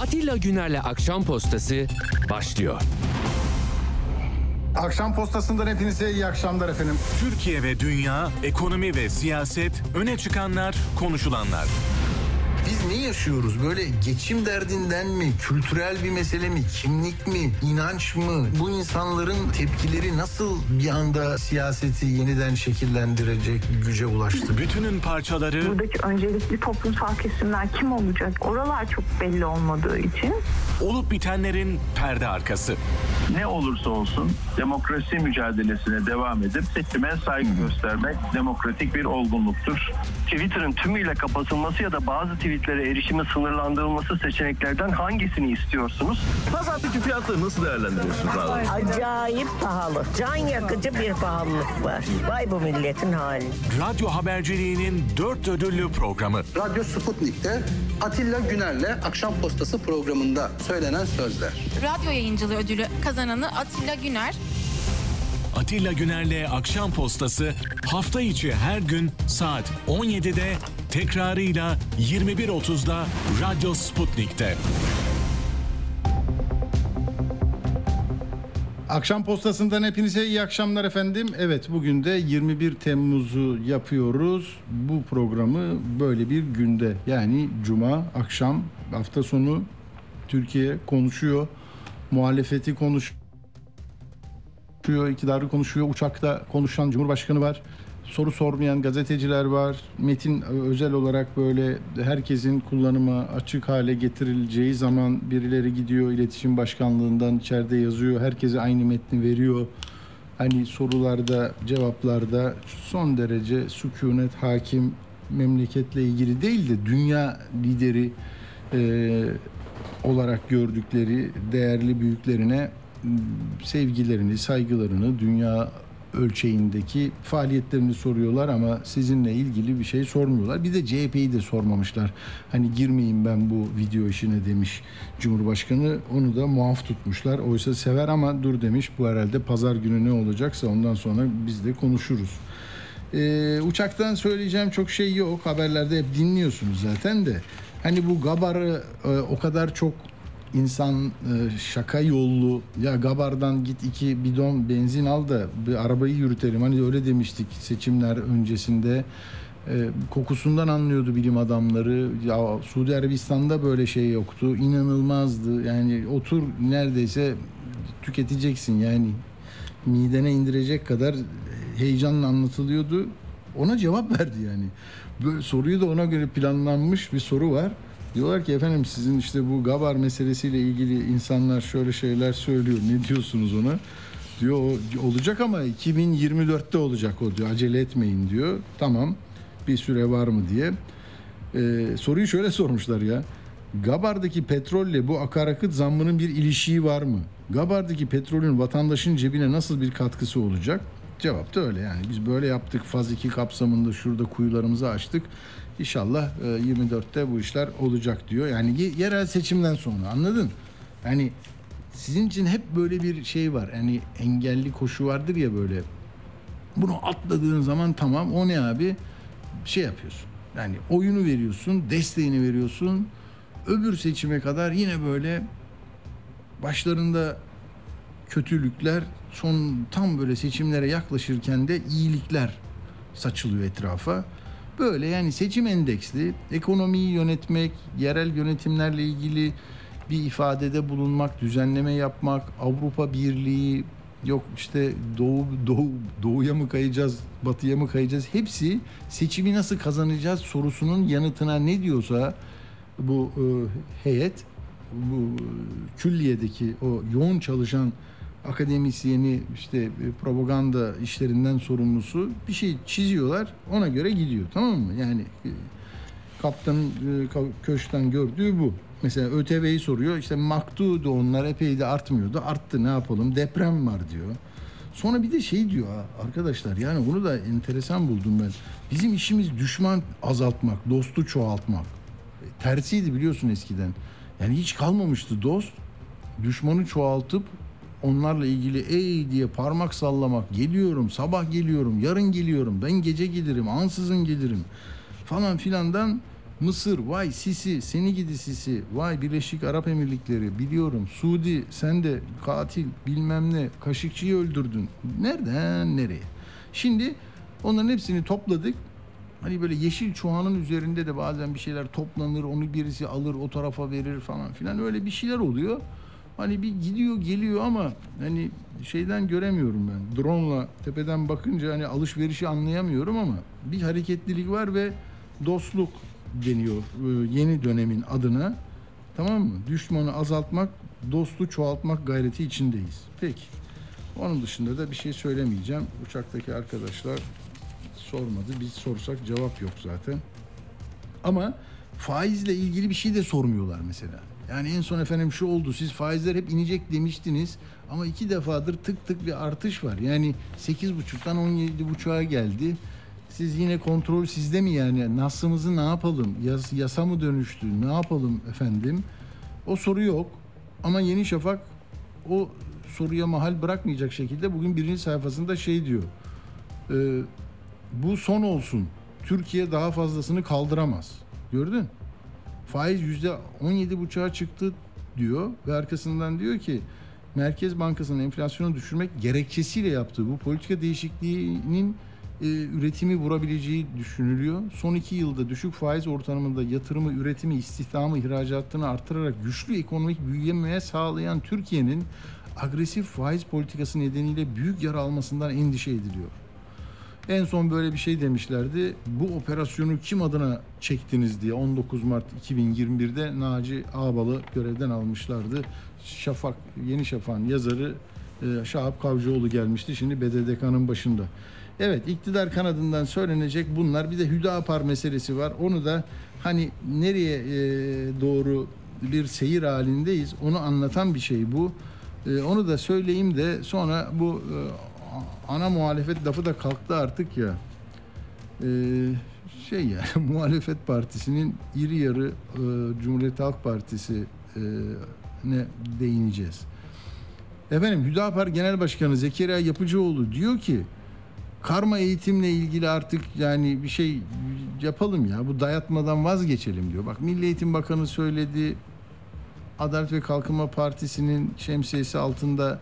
Atilla Güner'le Akşam Postası başlıyor. Akşam postasından hepinize iyi akşamlar efendim. Türkiye ve dünya, ekonomi ve siyaset, öne çıkanlar, konuşulanlar. Biz ne yaşıyoruz? Böyle geçim derdinden mi? Kültürel bir mesele mi? Kimlik mi? inanç mı? Bu insanların tepkileri nasıl bir anda siyaseti yeniden şekillendirecek güce ulaştı? Bütünün parçaları buradaki öncelikli toplumsal kesimler kim olacak? Oralar çok belli olmadığı için olup bitenlerin perde arkası. ne olursa olsun demokrasi mücadelesine devam edip seçime saygı göstermek demokratik bir olgunluktur. Twitter'ın tümüyle kapatılması ya da bazı tweetlere erişimi sınırlandırılması seçeneklerden hangisini istiyorsunuz? Pazartesi fiyatları nasıl değerlendiriyorsunuz abi? Acayip pahalı. Can yakıcı bir pahalılık var. Vay bu milletin hali. Radyo haberciliğinin dört ödüllü programı. Radyo Sputnik'te Atilla Güner'le Akşam Postası programında söylenen sözler. Radyo yayıncılığı ödülü kazananı Atilla Güner, Atilla Güner'le Akşam Postası hafta içi her gün saat 17'de tekrarıyla 21.30'da Radyo Sputnik'te. Akşam postasından hepinize iyi akşamlar efendim. Evet bugün de 21 Temmuz'u yapıyoruz. Bu programı böyle bir günde yani cuma akşam hafta sonu Türkiye konuşuyor. Muhalefeti konuşuyor. İktidarı konuşuyor. Uçakta konuşan Cumhurbaşkanı var. Soru sormayan gazeteciler var. Metin özel olarak böyle herkesin kullanıma açık hale getirileceği zaman birileri gidiyor iletişim başkanlığından içeride yazıyor. Herkese aynı metni veriyor. Hani sorularda, cevaplarda son derece sükunet hakim memleketle ilgili değil de dünya lideri e, olarak gördükleri değerli büyüklerine sevgilerini, saygılarını, dünya ölçeğindeki faaliyetlerini soruyorlar ama sizinle ilgili bir şey sormuyorlar. Bir de CHP'yi de sormamışlar. Hani girmeyin ben bu video işine demiş Cumhurbaşkanı. Onu da muaf tutmuşlar. Oysa sever ama dur demiş. Bu herhalde pazar günü ne olacaksa ondan sonra biz de konuşuruz. Ee, uçaktan söyleyeceğim çok şey yok. Haberlerde hep dinliyorsunuz zaten de. Hani bu Gabar'ı e, o kadar çok insan e, şaka yollu ya Gabar'dan git iki bidon benzin al da bir arabayı yürütelim. Hani öyle demiştik seçimler öncesinde. E, kokusundan anlıyordu bilim adamları. Ya Suudi Arabistan'da böyle şey yoktu. İnanılmazdı. Yani otur neredeyse tüketeceksin yani midene indirecek kadar heyecanla anlatılıyordu. Ona cevap verdi yani. Böyle soruyu da ona göre planlanmış bir soru var. Diyorlar ki efendim sizin işte bu Gabar meselesiyle ilgili insanlar şöyle şeyler söylüyor. Ne diyorsunuz ona? Diyor "O olacak ama 2024'te olacak o diyor. Acele etmeyin diyor. Tamam bir süre var mı diye. Ee, soruyu şöyle sormuşlar ya. Gabar'daki petrolle bu akaryakıt zammının bir ilişiği var mı? Gabar'daki petrolün vatandaşın cebine nasıl bir katkısı olacak? Cevap da öyle yani. Biz böyle yaptık. Faz 2 kapsamında şurada kuyularımızı açtık. İnşallah e, 24'te bu işler olacak diyor. Yani ye- yerel seçimden sonra anladın? Yani sizin için hep böyle bir şey var. Yani engelli koşu vardır ya böyle. Bunu atladığın zaman tamam o ne abi? Şey yapıyorsun. Yani oyunu veriyorsun, desteğini veriyorsun. Öbür seçime kadar yine böyle başlarında kötülükler son tam böyle seçimlere yaklaşırken de iyilikler saçılıyor etrafa. Böyle yani seçim endeksli ekonomiyi yönetmek, yerel yönetimlerle ilgili bir ifadede bulunmak, düzenleme yapmak, Avrupa Birliği yok işte doğu doğu doğuya mı kayacağız, batıya mı kayacağız? Hepsi seçimi nasıl kazanacağız sorusunun yanıtına ne diyorsa bu e, heyet bu e, külliyedeki o yoğun çalışan akademisyeni işte e, propaganda işlerinden sorumlusu bir şey çiziyorlar ona göre gidiyor tamam mı? Yani e, kaptanın e, köşkten gördüğü bu. Mesela ÖTV'yi soruyor işte maktudu onlar epey de artmıyordu arttı ne yapalım deprem var diyor. Sonra bir de şey diyor arkadaşlar yani bunu da enteresan buldum ben. Bizim işimiz düşman azaltmak, dostu çoğaltmak. Tersiydi biliyorsun eskiden. Yani hiç kalmamıştı dost. Düşmanı çoğaltıp onlarla ilgili ey diye parmak sallamak. Geliyorum, sabah geliyorum, yarın geliyorum, ben gece gelirim, ansızın gelirim falan filandan Mısır, vay Sisi, seni gidi Sisi, vay Birleşik Arap Emirlikleri, biliyorum. Suudi, sen de katil, bilmem ne, Kaşıkçı'yı öldürdün. Nereden nereye? Şimdi onların hepsini topladık. Hani böyle yeşil çuhanın üzerinde de bazen bir şeyler toplanır, onu birisi alır, o tarafa verir falan filan. Öyle bir şeyler oluyor. Hani bir gidiyor geliyor ama hani şeyden göremiyorum ben. Drone'la tepeden bakınca hani alışverişi anlayamıyorum ama bir hareketlilik var ve dostluk deniyor e, yeni dönemin adına. Tamam mı? Düşmanı azaltmak, dostu çoğaltmak gayreti içindeyiz. Peki. Onun dışında da bir şey söylemeyeceğim. Uçaktaki arkadaşlar sormadı. Biz sorsak cevap yok zaten. Ama faizle ilgili bir şey de sormuyorlar mesela. Yani en son efendim şu oldu siz faizler hep inecek demiştiniz ama iki defadır tık tık bir artış var. Yani 8,5'tan 17,5'a geldi. Siz yine kontrol sizde mi yani? Nasımızı ne yapalım? Yas, yasa mı dönüştü? Ne yapalım efendim? O soru yok. Ama Yeni Şafak o soruya mahal bırakmayacak şekilde bugün birinci sayfasında şey diyor. E, bu son olsun. Türkiye daha fazlasını kaldıramaz. Gördün? Faiz yüzde 17,5'a çıktı diyor ve arkasından diyor ki Merkez Bankası'nın enflasyonu düşürmek gerekçesiyle yaptığı bu politika değişikliğinin e, üretimi vurabileceği düşünülüyor. Son iki yılda düşük faiz ortamında yatırımı, üretimi, istihdamı, ihracatını artırarak güçlü ekonomik büyümeye sağlayan Türkiye'nin agresif faiz politikası nedeniyle büyük yara almasından endişe ediliyor. En son böyle bir şey demişlerdi. Bu operasyonu kim adına çektiniz diye 19 Mart 2021'de Naci Ağbal'ı görevden almışlardı. Şafak, Yeni Şafak'ın yazarı e, Şahap Kavcıoğlu gelmişti. Şimdi BDDK'nın başında. Evet iktidar kanadından söylenecek bunlar. Bir de Hüdapar meselesi var. Onu da hani nereye e, doğru bir seyir halindeyiz onu anlatan bir şey bu. E, onu da söyleyeyim de sonra bu ana muhalefet lafı da kalktı artık ya. Ee, şey yani muhalefet partisinin iri yarı e, Cumhuriyet Halk Partisi e, ne değineceğiz. Efendim Hüdapar Genel Başkanı Zekeriya Yapıcıoğlu diyor ki karma eğitimle ilgili artık yani bir şey yapalım ya bu dayatmadan vazgeçelim diyor. Bak Milli Eğitim Bakanı söyledi. Adalet ve Kalkınma Partisi'nin şemsiyesi altında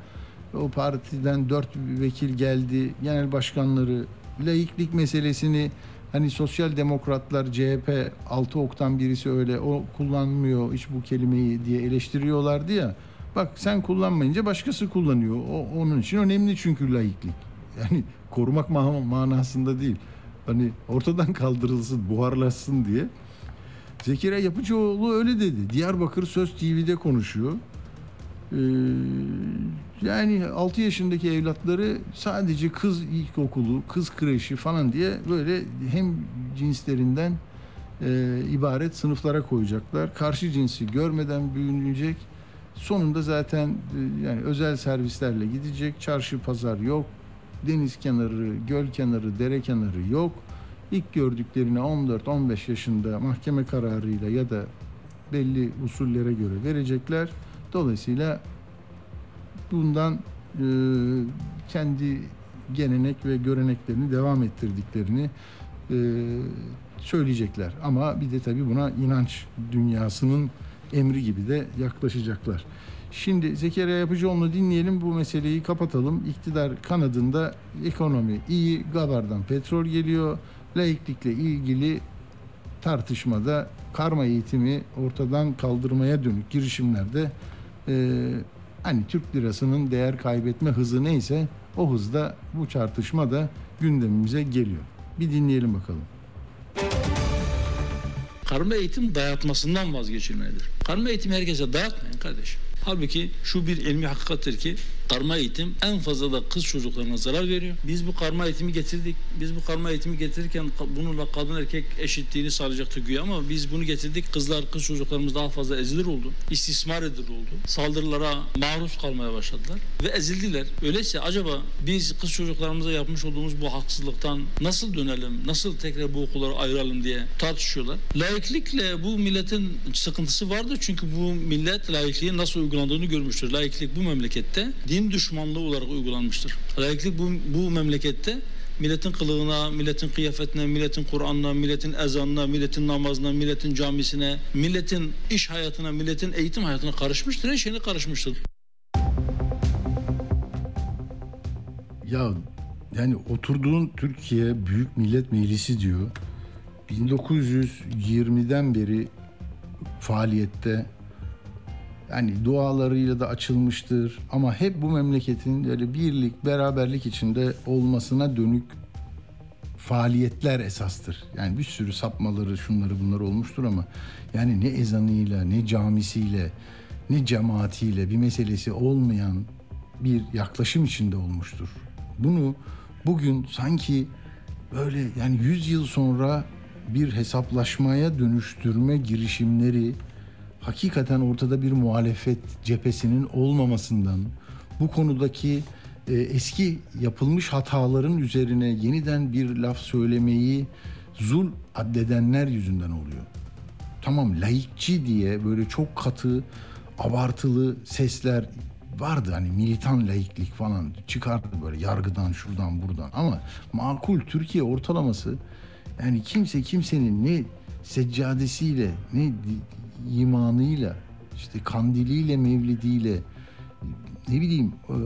o partiden dört vekil geldi. Genel başkanları laiklik meselesini hani sosyal demokratlar CHP altı oktan birisi öyle o kullanmıyor hiç bu kelimeyi diye eleştiriyorlardı ya. Bak sen kullanmayınca başkası kullanıyor. O, onun için önemli çünkü laiklik. Yani korumak ma- manasında değil. Hani ortadan kaldırılsın, buharlaşsın diye. Zekeriya Yapıcıoğlu öyle dedi. Diyarbakır Söz TV'de konuşuyor. Ee, yani 6 yaşındaki evlatları sadece kız ilkokulu, kız kreşi falan diye böyle hem cinslerinden e, ibaret sınıflara koyacaklar. Karşı cinsi görmeden büyünecek. Sonunda zaten e, yani özel servislerle gidecek. Çarşı pazar yok. Deniz kenarı, göl kenarı, dere kenarı yok. İlk gördüklerine 14-15 yaşında mahkeme kararıyla ya da belli usullere göre verecekler. Dolayısıyla bundan e, kendi gelenek ve göreneklerini devam ettirdiklerini e, söyleyecekler. Ama bir de tabii buna inanç dünyasının emri gibi de yaklaşacaklar. Şimdi Zekeriya Yapıcıoğlu'nu dinleyelim bu meseleyi kapatalım. İktidar kanadında ekonomi iyi, Gabar'dan petrol geliyor. Laiklikle ilgili tartışmada karma eğitimi ortadan kaldırmaya dönük girişimlerde e, hani Türk lirasının değer kaybetme hızı neyse o hızda bu tartışma da gündemimize geliyor. Bir dinleyelim bakalım. Karma eğitim dayatmasından vazgeçilmelidir. Karma eğitimi herkese dayatmayın kardeşim. Halbuki şu bir ilmi hakikattir ki karma eğitim en fazla da kız çocuklarına zarar veriyor. Biz bu karma eğitimi getirdik. Biz bu karma eğitimi getirirken bununla kadın erkek eşitliğini sağlayacaktı güya ama biz bunu getirdik. Kızlar, kız çocuklarımız daha fazla ezilir oldu. İstismar edilir oldu. Saldırılara maruz kalmaya başladılar ve ezildiler. Öyleyse acaba biz kız çocuklarımıza yapmış olduğumuz bu haksızlıktan nasıl dönelim, nasıl tekrar bu okulları ayıralım diye tartışıyorlar. Laiklikle bu milletin sıkıntısı vardır çünkü bu millet laikliği nasıl uygulandığını görmüştür. Laiklik bu memlekette din düşmanlığı olarak uygulanmıştır. Laiklik bu, bu memlekette milletin kılığına, milletin kıyafetine, milletin Kur'an'ına, milletin ezanına, milletin namazına, milletin camisine, milletin iş hayatına, milletin eğitim hayatına karışmıştır. Her şeyine karışmıştır. Ya yani oturduğun Türkiye Büyük Millet Meclisi diyor. 1920'den beri faaliyette yani dualarıyla da açılmıştır ama hep bu memleketin böyle birlik, beraberlik içinde olmasına dönük faaliyetler esastır. Yani bir sürü sapmaları, şunları bunları olmuştur ama yani ne ezanıyla, ne camisiyle, ne cemaatiyle bir meselesi olmayan bir yaklaşım içinde olmuştur. Bunu bugün sanki böyle yani 100 yıl sonra bir hesaplaşmaya dönüştürme girişimleri hakikaten ortada bir muhalefet cephesinin olmamasından bu konudaki e, eski yapılmış hataların üzerine yeniden bir laf söylemeyi zul addedenler yüzünden oluyor. Tamam laikçi diye böyle çok katı, abartılı sesler vardı hani militan laiklik falan çıkardı böyle yargıdan şuradan buradan ama makul Türkiye ortalaması yani kimse kimsenin ne seccadesiyle ne imanıyla işte kandiliyle mevlidiyle ne bileyim e,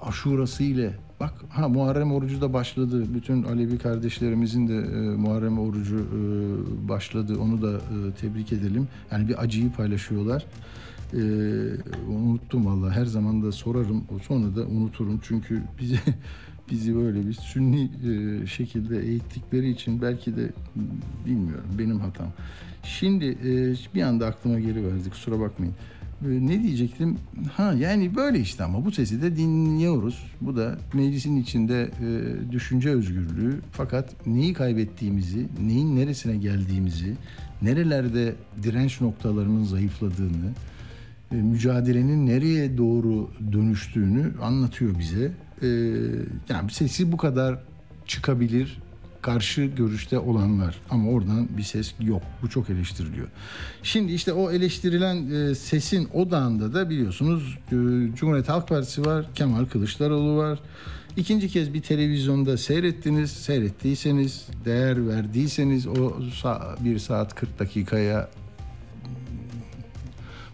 aşurasıyla bak ha Muharrem orucu da başladı. Bütün Alevi kardeşlerimizin de e, Muharrem orucu e, başladı. Onu da e, tebrik edelim. Yani bir acıyı paylaşıyorlar. E, unuttum vallahi her zaman da sorarım. Sonra da unuturum. Çünkü bizi bizi böyle bir sünni e, şekilde eğittikleri için belki de bilmiyorum benim hatam. Şimdi e, bir anda aklıma geri verdi kusura bakmayın. E, ne diyecektim? Ha yani böyle işte ama bu sesi de dinliyoruz. Bu da meclisin içinde e, düşünce özgürlüğü. Fakat neyi kaybettiğimizi, neyin neresine geldiğimizi, nerelerde direnç noktalarının zayıfladığını, mücadelenin nereye doğru dönüştüğünü anlatıyor bize. E, yani sesi bu kadar çıkabilir karşı görüşte olanlar ama oradan bir ses yok. Bu çok eleştiriliyor. Şimdi işte o eleştirilen e, sesin odağında da biliyorsunuz e, Cumhuriyet Halk Partisi var, Kemal Kılıçdaroğlu var. İkinci kez bir televizyonda seyrettiniz, seyrettiyseniz, değer verdiyseniz o sa- bir saat 40 dakikaya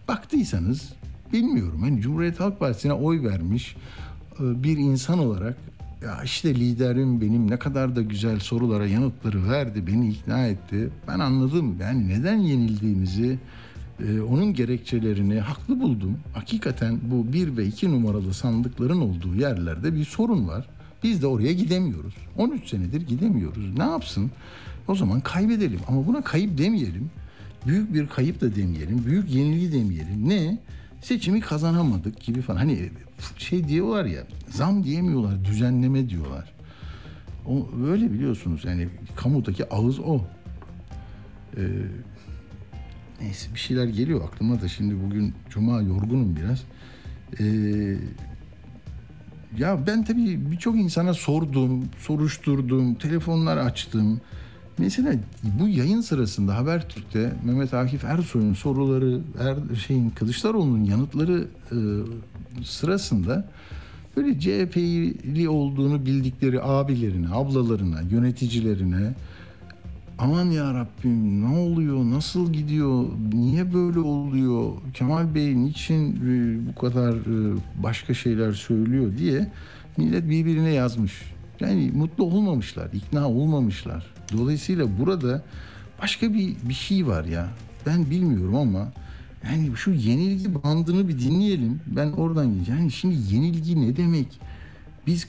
baktıysanız bilmiyorum. Hani Cumhuriyet Halk Partisi'ne oy vermiş e, bir insan olarak ya işte liderim benim ne kadar da güzel sorulara yanıtları verdi, beni ikna etti. Ben anladım yani neden yenildiğimizi, e, onun gerekçelerini haklı buldum. Hakikaten bu bir ve iki numaralı sandıkların olduğu yerlerde bir sorun var. Biz de oraya gidemiyoruz. 13 senedir gidemiyoruz. Ne yapsın? O zaman kaybedelim. Ama buna kayıp demeyelim. Büyük bir kayıp da demeyelim. Büyük yenilgi demeyelim. Ne? Seçimi kazanamadık gibi falan. Hani şey diyorlar ya zam diyemiyorlar düzenleme diyorlar. O böyle biliyorsunuz yani kamudaki ağız o. Ee, neyse bir şeyler geliyor aklıma da şimdi bugün cuma yorgunum biraz. Ee, ya ben tabii birçok insana sordum, soruşturdum, telefonlar açtım. Mesela bu yayın sırasında Habertürk'te Mehmet Akif Ersoy'un soruları, er, şeyin Kılıçdaroğlu'nun yanıtları e, sırasında böyle CHP'li olduğunu bildikleri abilerine, ablalarına, yöneticilerine aman ya Rabbim ne oluyor, nasıl gidiyor, niye böyle oluyor, Kemal Bey niçin e, bu kadar e, başka şeyler söylüyor diye millet birbirine yazmış. Yani mutlu olmamışlar, ikna olmamışlar. Dolayısıyla burada başka bir bir şey var ya. Ben bilmiyorum ama yani şu yenilgi bandını bir dinleyelim. Ben oradan yani şimdi yenilgi ne demek? Biz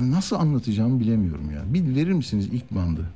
nasıl anlatacağımı bilemiyorum ya. Bir verir misiniz ilk bandı?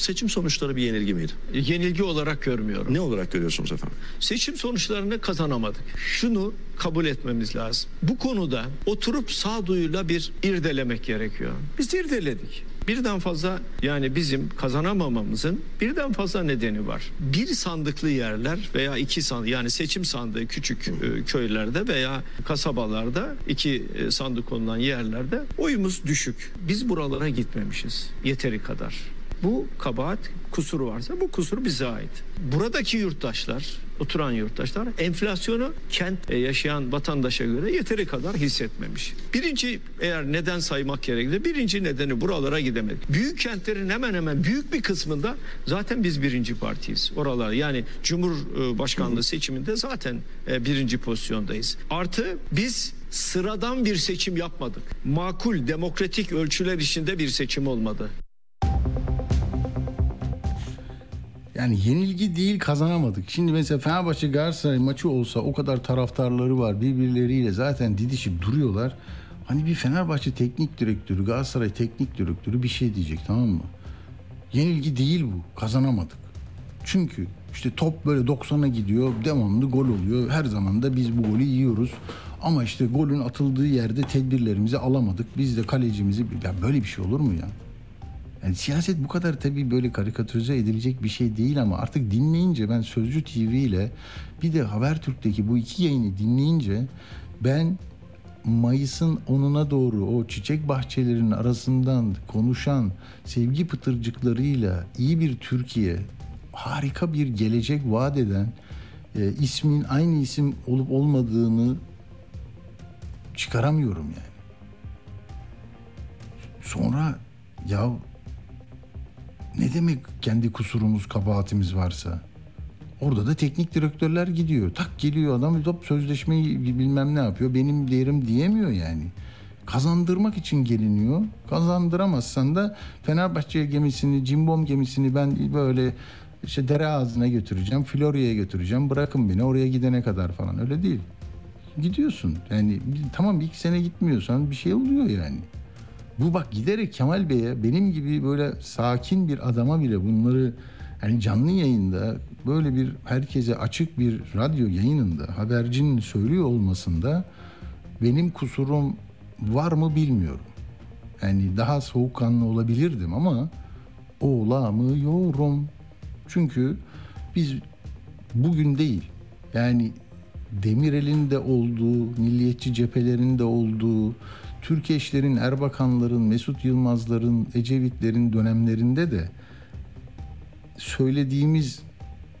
Seçim sonuçları bir yenilgi miydi? Yenilgi olarak görmüyorum. Ne olarak görüyorsunuz efendim? Seçim sonuçlarını kazanamadık. Şunu kabul etmemiz lazım. Bu konuda oturup sağduyuyla bir irdelemek gerekiyor. Biz irdeledik. Birden fazla yani bizim kazanamamamızın birden fazla nedeni var. Bir sandıklı yerler veya iki sandık yani seçim sandığı küçük e, köylerde veya kasabalarda iki e, sandık konulan yerlerde oyumuz düşük. Biz buralara gitmemişiz yeteri kadar. Bu kabahat kusuru varsa bu kusur bize ait. Buradaki yurttaşlar, oturan yurttaşlar enflasyonu kent e, yaşayan vatandaşa göre yeteri kadar hissetmemiş. Birinci eğer neden saymak gerekirse birinci nedeni buralara gidemedik. Büyük kentlerin hemen hemen büyük bir kısmında zaten biz birinci partiyiz. Oralar yani Cumhurbaşkanlığı seçiminde zaten e, birinci pozisyondayız. Artı biz sıradan bir seçim yapmadık. Makul demokratik ölçüler içinde bir seçim olmadı. Yani yenilgi değil kazanamadık. Şimdi mesela Fenerbahçe Galatasaray maçı olsa o kadar taraftarları var birbirleriyle zaten didişip duruyorlar. Hani bir Fenerbahçe teknik direktörü, Galatasaray teknik direktörü bir şey diyecek tamam mı? Yenilgi değil bu. Kazanamadık. Çünkü işte top böyle 90'a gidiyor, devamlı gol oluyor. Her zaman da biz bu golü yiyoruz. Ama işte golün atıldığı yerde tedbirlerimizi alamadık. Biz de kalecimizi... Ya böyle bir şey olur mu ya? Yani siyaset bu kadar tabii böyle karikatürize edilecek bir şey değil ama artık dinleyince ben Sözcü TV ile bir de Habertürk'teki bu iki yayını dinleyince ben Mayıs'ın 10'una doğru o çiçek bahçelerinin arasından konuşan sevgi pıtırcıklarıyla iyi bir Türkiye, harika bir gelecek vaat eden e, ismin aynı isim olup olmadığını çıkaramıyorum yani. Sonra ya ne demek kendi kusurumuz, kabahatimiz varsa? Orada da teknik direktörler gidiyor. Tak geliyor adam top sözleşmeyi bilmem ne yapıyor. Benim değerim diyemiyor yani. Kazandırmak için geliniyor. Kazandıramazsan da Fenerbahçe gemisini, Cimbom gemisini ben böyle işte dere ağzına götüreceğim, Florya'ya götüreceğim. Bırakın beni oraya gidene kadar falan. Öyle değil. Gidiyorsun. Yani tamam iki sene gitmiyorsan bir şey oluyor yani. Bu bak giderek Kemal Bey'e benim gibi böyle sakin bir adama bile bunları yani canlı yayında böyle bir herkese açık bir radyo yayınında habercinin söylüyor olmasında benim kusurum var mı bilmiyorum. Yani daha soğukkanlı olabilirdim ama olamıyorum. Çünkü biz bugün değil yani Demirel'in de olduğu, milliyetçi cephelerinin de olduğu, Türkeşlerin, Erbakanların, Mesut Yılmazların, Ecevitlerin dönemlerinde de söylediğimiz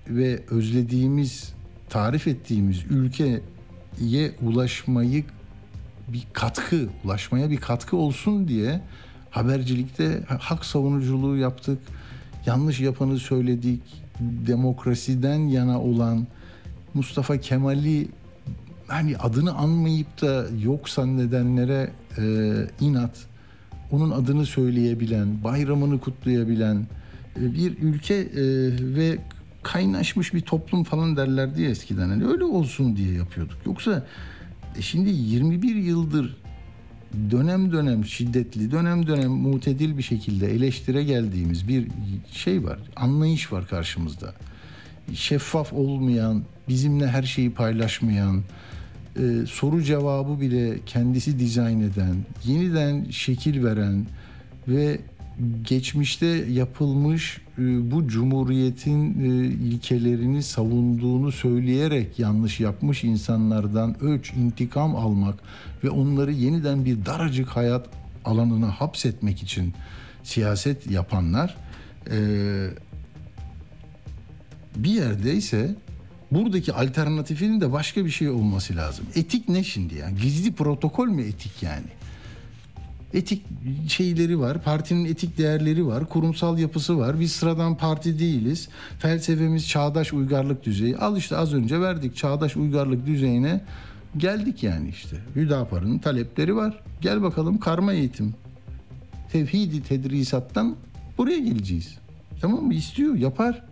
ve özlediğimiz, tarif ettiğimiz ülkeye ulaşmayı bir katkı, ulaşmaya bir katkı olsun diye habercilikte hak savunuculuğu yaptık. Yanlış yapanı söyledik. Demokrasiden yana olan Mustafa Kemal'i hani adını anmayıp da yok zannedenlere e, inat, onun adını söyleyebilen, bayramını kutlayabilen e, bir ülke e, ve kaynaşmış bir toplum falan derlerdi ya eskiden. Hani öyle olsun diye yapıyorduk. Yoksa e, şimdi 21 yıldır dönem dönem şiddetli, dönem dönem mutedil bir şekilde eleştire geldiğimiz bir şey var. Anlayış var karşımızda. Şeffaf olmayan, bizimle her şeyi paylaşmayan, e, soru cevabı bile kendisi dizayn eden, yeniden şekil veren ve geçmişte yapılmış e, bu cumhuriyetin e, ilkelerini savunduğunu söyleyerek yanlış yapmış insanlardan ölç, intikam almak ve onları yeniden bir daracık hayat alanına hapsetmek için siyaset yapanlar e, bir yerde ise buradaki alternatifinin de başka bir şey olması lazım. Etik ne şimdi yani? Gizli protokol mü etik yani? Etik şeyleri var, partinin etik değerleri var, kurumsal yapısı var. Biz sıradan parti değiliz. Felsefemiz çağdaş uygarlık düzeyi. Al işte az önce verdik çağdaş uygarlık düzeyine geldik yani işte. Hüdapar'ın talepleri var. Gel bakalım karma eğitim. Tevhidi tedrisattan buraya geleceğiz. Tamam mı? İstiyor, yapar.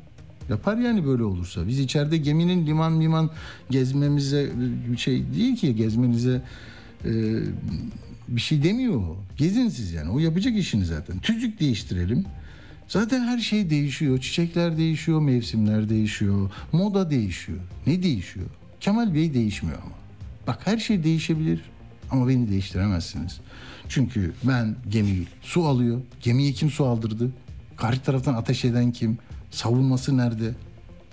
Yapar yani böyle olursa. Biz içeride geminin liman liman gezmemize bir şey değil ki gezmenize e, bir şey demiyor o. Gezin siz yani. O yapacak işini zaten. Tüzük değiştirelim. Zaten her şey değişiyor. Çiçekler değişiyor, mevsimler değişiyor, moda değişiyor. Ne değişiyor? Kemal Bey değişmiyor ama. Bak her şey değişebilir ama beni değiştiremezsiniz. Çünkü ben gemiyi su alıyor. Gemiye kim su aldırdı? Karşı taraftan ateş eden kim? Savunması nerede?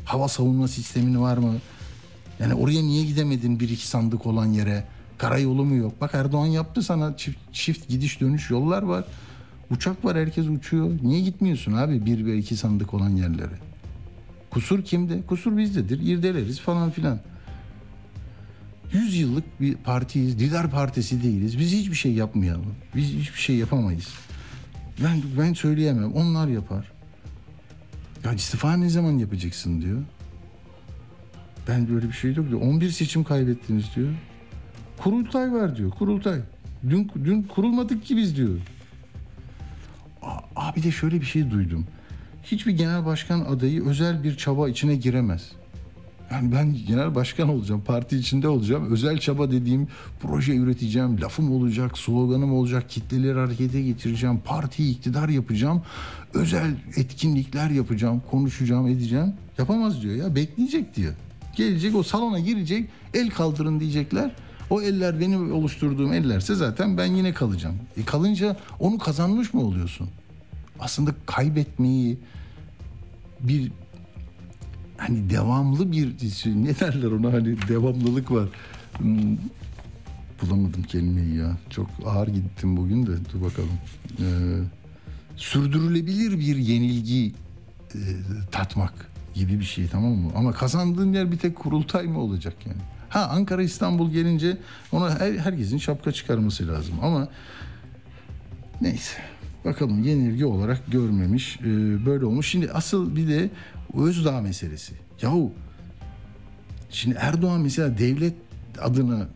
Hava savunma sistemini var mı? Yani oraya niye gidemedin bir iki sandık olan yere? Karayolu mu yok? Bak Erdoğan yaptı sana çift, çift gidiş dönüş yollar var. Uçak var herkes uçuyor. Niye gitmiyorsun abi bir ve iki sandık olan yerlere? Kusur kimde? Kusur bizdedir. İrdeleriz falan filan. 100 yıllık bir partiyiz. Didar Partisi değiliz. Biz hiçbir şey yapmayalım. Biz hiçbir şey yapamayız. Ben ben söyleyemem. Onlar yapar. Ya istifa ne zaman yapacaksın diyor. Ben böyle bir şey yok diyor. 11 seçim kaybettiniz diyor. Kurultay var diyor. Kurultay. Dün dün kurulmadık ki biz diyor. Abi de şöyle bir şey duydum. Hiçbir genel başkan adayı özel bir çaba içine giremez. Yani ben genel başkan olacağım, parti içinde olacağım. Özel çaba dediğim proje üreteceğim, lafım olacak, sloganım olacak, kitleleri harekete getireceğim, partiyi iktidar yapacağım. Özel etkinlikler yapacağım, konuşacağım, edeceğim. Yapamaz diyor ya, bekleyecek diyor. Gelecek o salona girecek, el kaldırın diyecekler. O eller benim oluşturduğum ellerse zaten ben yine kalacağım. E kalınca onu kazanmış mı oluyorsun? Aslında kaybetmeyi bir hani devamlı bir ne derler ona hani devamlılık var. Hmm, bulamadım kelimeyi ya. Çok ağır gittim bugün de dur bakalım. Ee, sürdürülebilir bir yenilgi e, tatmak gibi bir şey tamam mı? Ama kazandığın yer bir tek kurultay mı olacak yani? Ha Ankara İstanbul gelince ona her, herkesin şapka çıkarması lazım ama neyse bakalım yenilgi olarak görmemiş e, böyle olmuş. Şimdi asıl bir de Özdağ meselesi. Yahu şimdi Erdoğan mesela devlet adına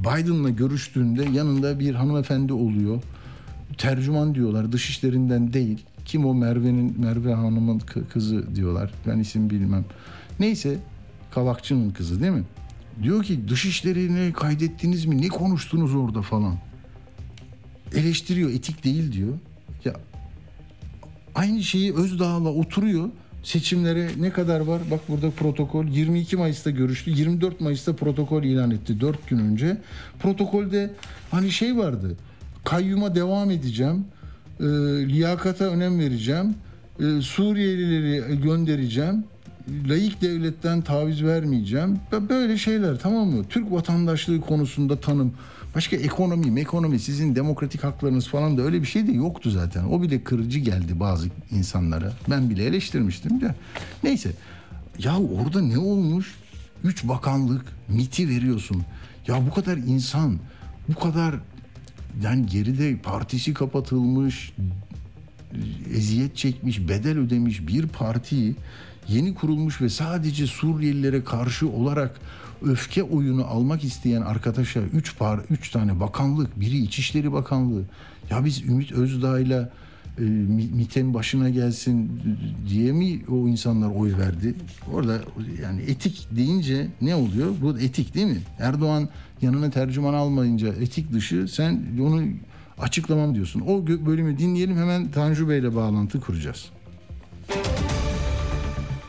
Biden'la görüştüğünde yanında bir hanımefendi oluyor. Tercüman diyorlar dışişlerinden değil. Kim o Merve'nin Merve Hanım'ın kızı diyorlar. Ben isim bilmem. Neyse Kavakçı'nın kızı değil mi? Diyor ki dışişlerini kaydettiniz mi? Ne konuştunuz orada falan? Eleştiriyor etik değil diyor. Ya aynı şeyi Özdağ'la oturuyor. Seçimlere ne kadar var? Bak burada protokol 22 Mayıs'ta görüştü. 24 Mayıs'ta protokol ilan etti 4 gün önce. Protokolde hani şey vardı. Kayyuma devam edeceğim. E, liyakata önem vereceğim. E, Suriyelileri göndereceğim. Layık devletten taviz vermeyeceğim. Böyle şeyler tamam mı? Türk vatandaşlığı konusunda tanım. Başka ekonomi, ekonomi sizin demokratik haklarınız falan da öyle bir şey de yoktu zaten. O bile kırıcı geldi bazı insanlara. Ben bile eleştirmiştim de. Neyse. Ya orada ne olmuş? Üç bakanlık, MIT'i veriyorsun. Ya bu kadar insan, bu kadar yani geride partisi kapatılmış, eziyet çekmiş, bedel ödemiş bir partiyi yeni kurulmuş ve sadece Suriyelilere karşı olarak öfke oyunu almak isteyen arkadaşa 3 par 3 tane bakanlık, biri İçişleri Bakanlığı. Ya biz Ümit Özdağ'la e, MİT'in başına gelsin diye mi o insanlar oy verdi? Orada yani etik deyince ne oluyor? Bu etik değil mi? Erdoğan yanına tercüman almayınca etik dışı sen onu açıklamam diyorsun. O bölümü dinleyelim hemen Tanju Bey'le bağlantı kuracağız.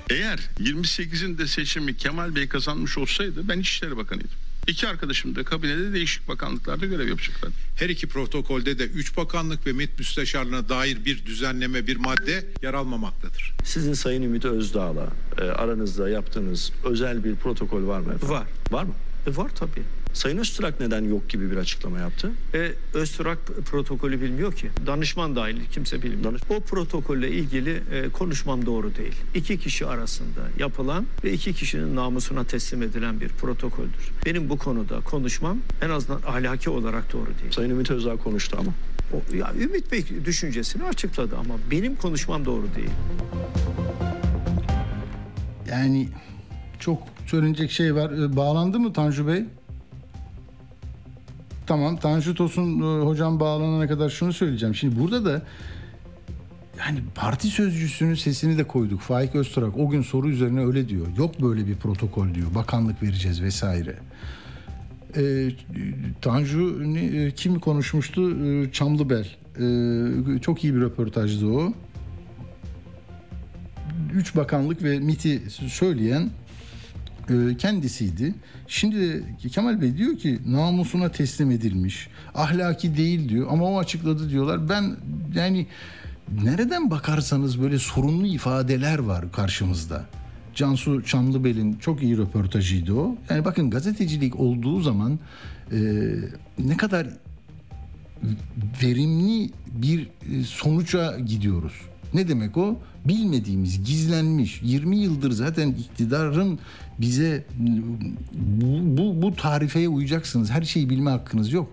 Eğer 28'inde seçimi Kemal Bey kazanmış olsaydı ben İçişleri Bakanıydım. İki arkadaşım da kabinede değişik bakanlıklarda görev yapacaklar. Her iki protokolde de üç bakanlık ve MİT müsteşarlığına dair bir düzenleme, bir madde yer almamaktadır. Sizin Sayın Ümit Özdağ'la e, aranızda yaptığınız özel bir protokol var mı efendim? Var. Var mı? E var tabii. Sayın Öztürk neden yok gibi bir açıklama yaptı? E, Öztürk protokolü bilmiyor ki. Danışman dahil kimse bilmiyor. Danış o protokolle ilgili e, konuşmam doğru değil. İki kişi arasında yapılan ve iki kişinin namusuna teslim edilen bir protokoldür. Benim bu konuda konuşmam en azından ahlaki olarak doğru değil. Sayın Ümit Özdağ konuştu ama. O, ya Ümit Bey düşüncesini açıkladı ama benim konuşmam doğru değil. Yani çok söylenecek şey var. E, bağlandı mı Tanju Bey? Tamam Tanju Tosun e, hocam bağlanana kadar şunu söyleyeceğim. Şimdi burada da yani parti sözcüsünün sesini de koyduk. Faik Öztürk o gün soru üzerine öyle diyor. Yok böyle bir protokol diyor. Bakanlık vereceğiz vesaire. E, Tanju ne, kim konuşmuştu? E, Çamlıbel. E, çok iyi bir röportajdı o. Üç bakanlık ve MIT'i söyleyen e, kendisiydi. Şimdi Kemal Bey diyor ki namusuna teslim edilmiş. Ahlaki değil diyor ama o açıkladı diyorlar. Ben yani nereden bakarsanız böyle sorunlu ifadeler var karşımızda. Cansu Çamlıbel'in çok iyi röportajıydı o. Yani bakın gazetecilik olduğu zaman e, ne kadar verimli bir e, sonuca gidiyoruz. Ne demek o? Bilmediğimiz, gizlenmiş. 20 yıldır zaten iktidarın bize bu, bu, bu tarifeye uyacaksınız. Her şeyi bilme hakkınız yok.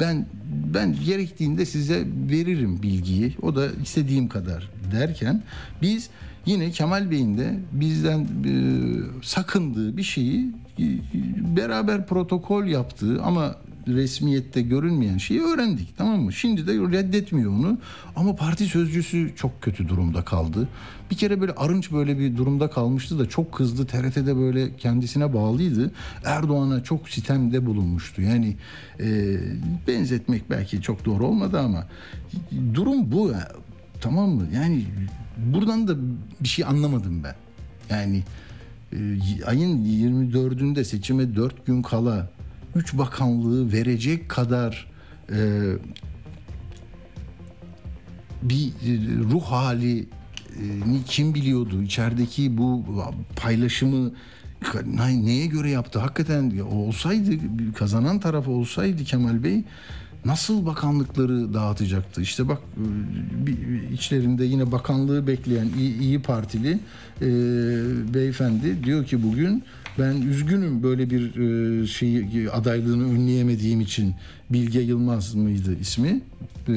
Ben ben gerektiğinde size veririm bilgiyi. O da istediğim kadar derken biz yine Kemal Bey'in de bizden e, sakındığı bir şeyi e, beraber protokol yaptığı ama resmiyette görünmeyen şeyi öğrendik tamam mı? Şimdi de reddetmiyor onu ama parti sözcüsü çok kötü durumda kaldı. Bir kere böyle Arınç böyle bir durumda kalmıştı da çok kızdı. TRT'de böyle kendisine bağlıydı. Erdoğan'a çok sitemde bulunmuştu. Yani e, benzetmek belki çok doğru olmadı ama durum bu. Tamam mı? Yani buradan da bir şey anlamadım ben. Yani e, ayın 24'ünde seçime 4 gün kala 3 bakanlığı verecek kadar e, bir e, ruh hali ni kim biliyordu? İçerideki bu paylaşımı ne- neye göre yaptı? Hakikaten olsaydı kazanan taraf olsaydı Kemal Bey nasıl bakanlıkları dağıtacaktı? İşte bak e, içlerinde yine bakanlığı bekleyen iyi, iyi Partili e, beyefendi diyor ki bugün ben üzgünüm böyle bir e, şeyi adaylığını önleyemediğim için Bilge Yılmaz mıydı ismi? E,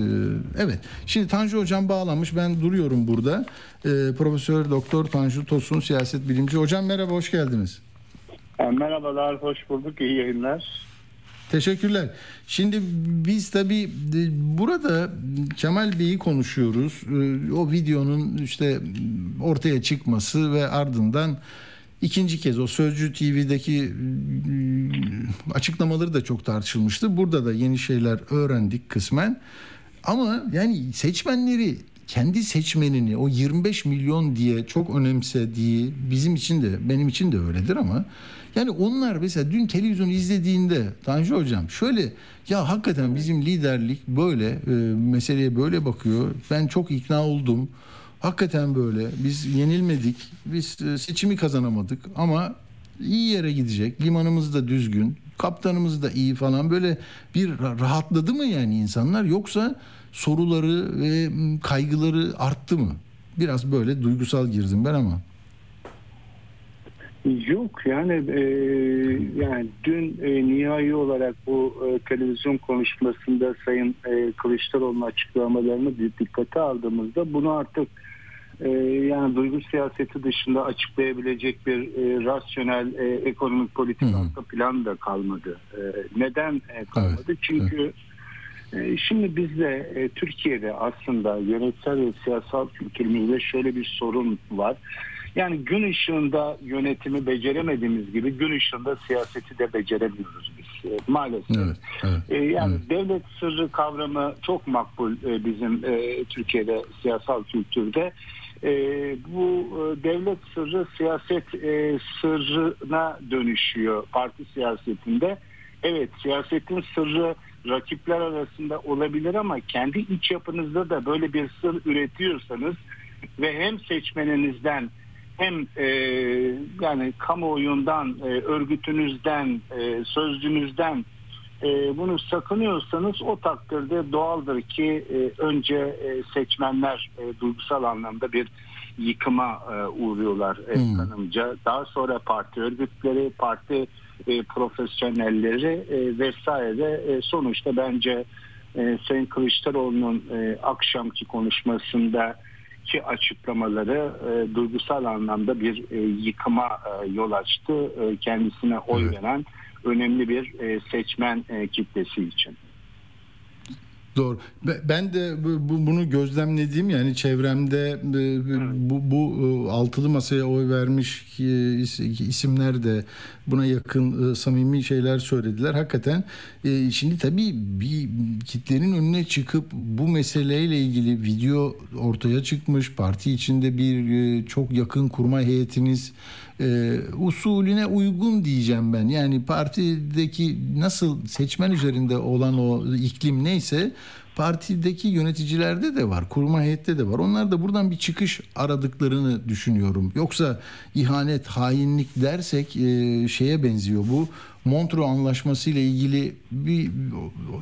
evet. Şimdi Tanju hocam bağlanmış. Ben duruyorum burada. E, Profesör Doktor Tanju Tosun siyaset bilimci. Hocam merhaba hoş geldiniz. Merhabalar, hoş bulduk. İyi yayınlar. Teşekkürler. Şimdi biz tabii e, burada Kemal Bey'i konuşuyoruz. E, O videonun işte ortaya çıkması ve ardından ikinci kez o Sözcü TV'deki e, açıklamaları da çok tartışılmıştı. Burada da yeni şeyler öğrendik kısmen. Ama yani seçmenleri kendi seçmenini o 25 milyon diye çok önemsediği bizim için de benim için de öyledir ama yani onlar mesela dün televizyon izlediğinde Tanju hocam şöyle ya hakikaten bizim liderlik böyle e, meseleye böyle bakıyor. Ben çok ikna oldum. Hakikaten böyle. Biz yenilmedik. Biz e, seçimi kazanamadık ama iyi yere gidecek. Limanımız da düzgün. Kaptanımız da iyi falan böyle bir ra- rahatladı mı yani insanlar yoksa soruları ve kaygıları arttı mı? Biraz böyle duygusal girdim ben ama. Yok yani e, yani dün e, nihai olarak bu e, televizyon konuşmasında Sayın e, Kılıçdaroğlu'nun açıklamalarını dikkate aldığımızda bunu artık e, yani duygu siyaseti dışında açıklayabilecek bir e, rasyonel e, ekonomik politik arka plan da kalmadı. E, neden e, kalmadı? Çünkü e, Şimdi bizde e, Türkiye'de aslında yönetsel ve siyasal kültürümüzde şöyle bir sorun var. Yani gün ışığında yönetimi beceremediğimiz gibi gün ışığında siyaseti de beceremiyoruz biz e, maalesef. E, yani devlet sırrı kavramı çok makbul e, bizim e, Türkiye'de siyasal kültürde. E, bu e, devlet sırrı siyaset e, sırrına dönüşüyor parti siyasetinde. Evet siyasetin sırrı rakipler arasında olabilir ama kendi iç yapınızda da böyle bir sır üretiyorsanız ve hem seçmeninizden hem e, yani kamuoyundan, e, örgütünüzden, e, sözcünüzden e, bunu sakınıyorsanız o takdirde doğaldır ki e, önce e, seçmenler e, duygusal anlamda bir yıkıma e, uğruyorlar kanımca. Daha sonra parti örgütleri, parti e, profesyonelleri e, vesaire. E, sonuçta bence e, Sayın Kılıçdaroğlu'nun e, akşamki konuşmasında ki açıklamaları e, duygusal anlamda bir e, yıkıma e, yol açtı. E, kendisine oy veren önemli bir e, seçmen e, kitlesi için. Doğru. Be- Ben de bu- bu- bunu gözlemlediğim yani çevremde e, bu, bu altılı masaya oy vermiş is- isimler de buna yakın e, samimi şeyler söylediler. Hakikaten e, şimdi tabii bir kitlenin önüne çıkıp bu meseleyle ilgili video ortaya çıkmış. Parti içinde bir e, çok yakın kurma heyetiniz e, usulüne uygun diyeceğim ben. Yani partideki nasıl seçmen üzerinde olan o iklim neyse partideki yöneticilerde de var, kurma heyette de var. Onlar da buradan bir çıkış aradıklarını düşünüyorum. Yoksa ihanet, hainlik dersek e, şeye benziyor bu. Montreux Anlaşması ile ilgili bir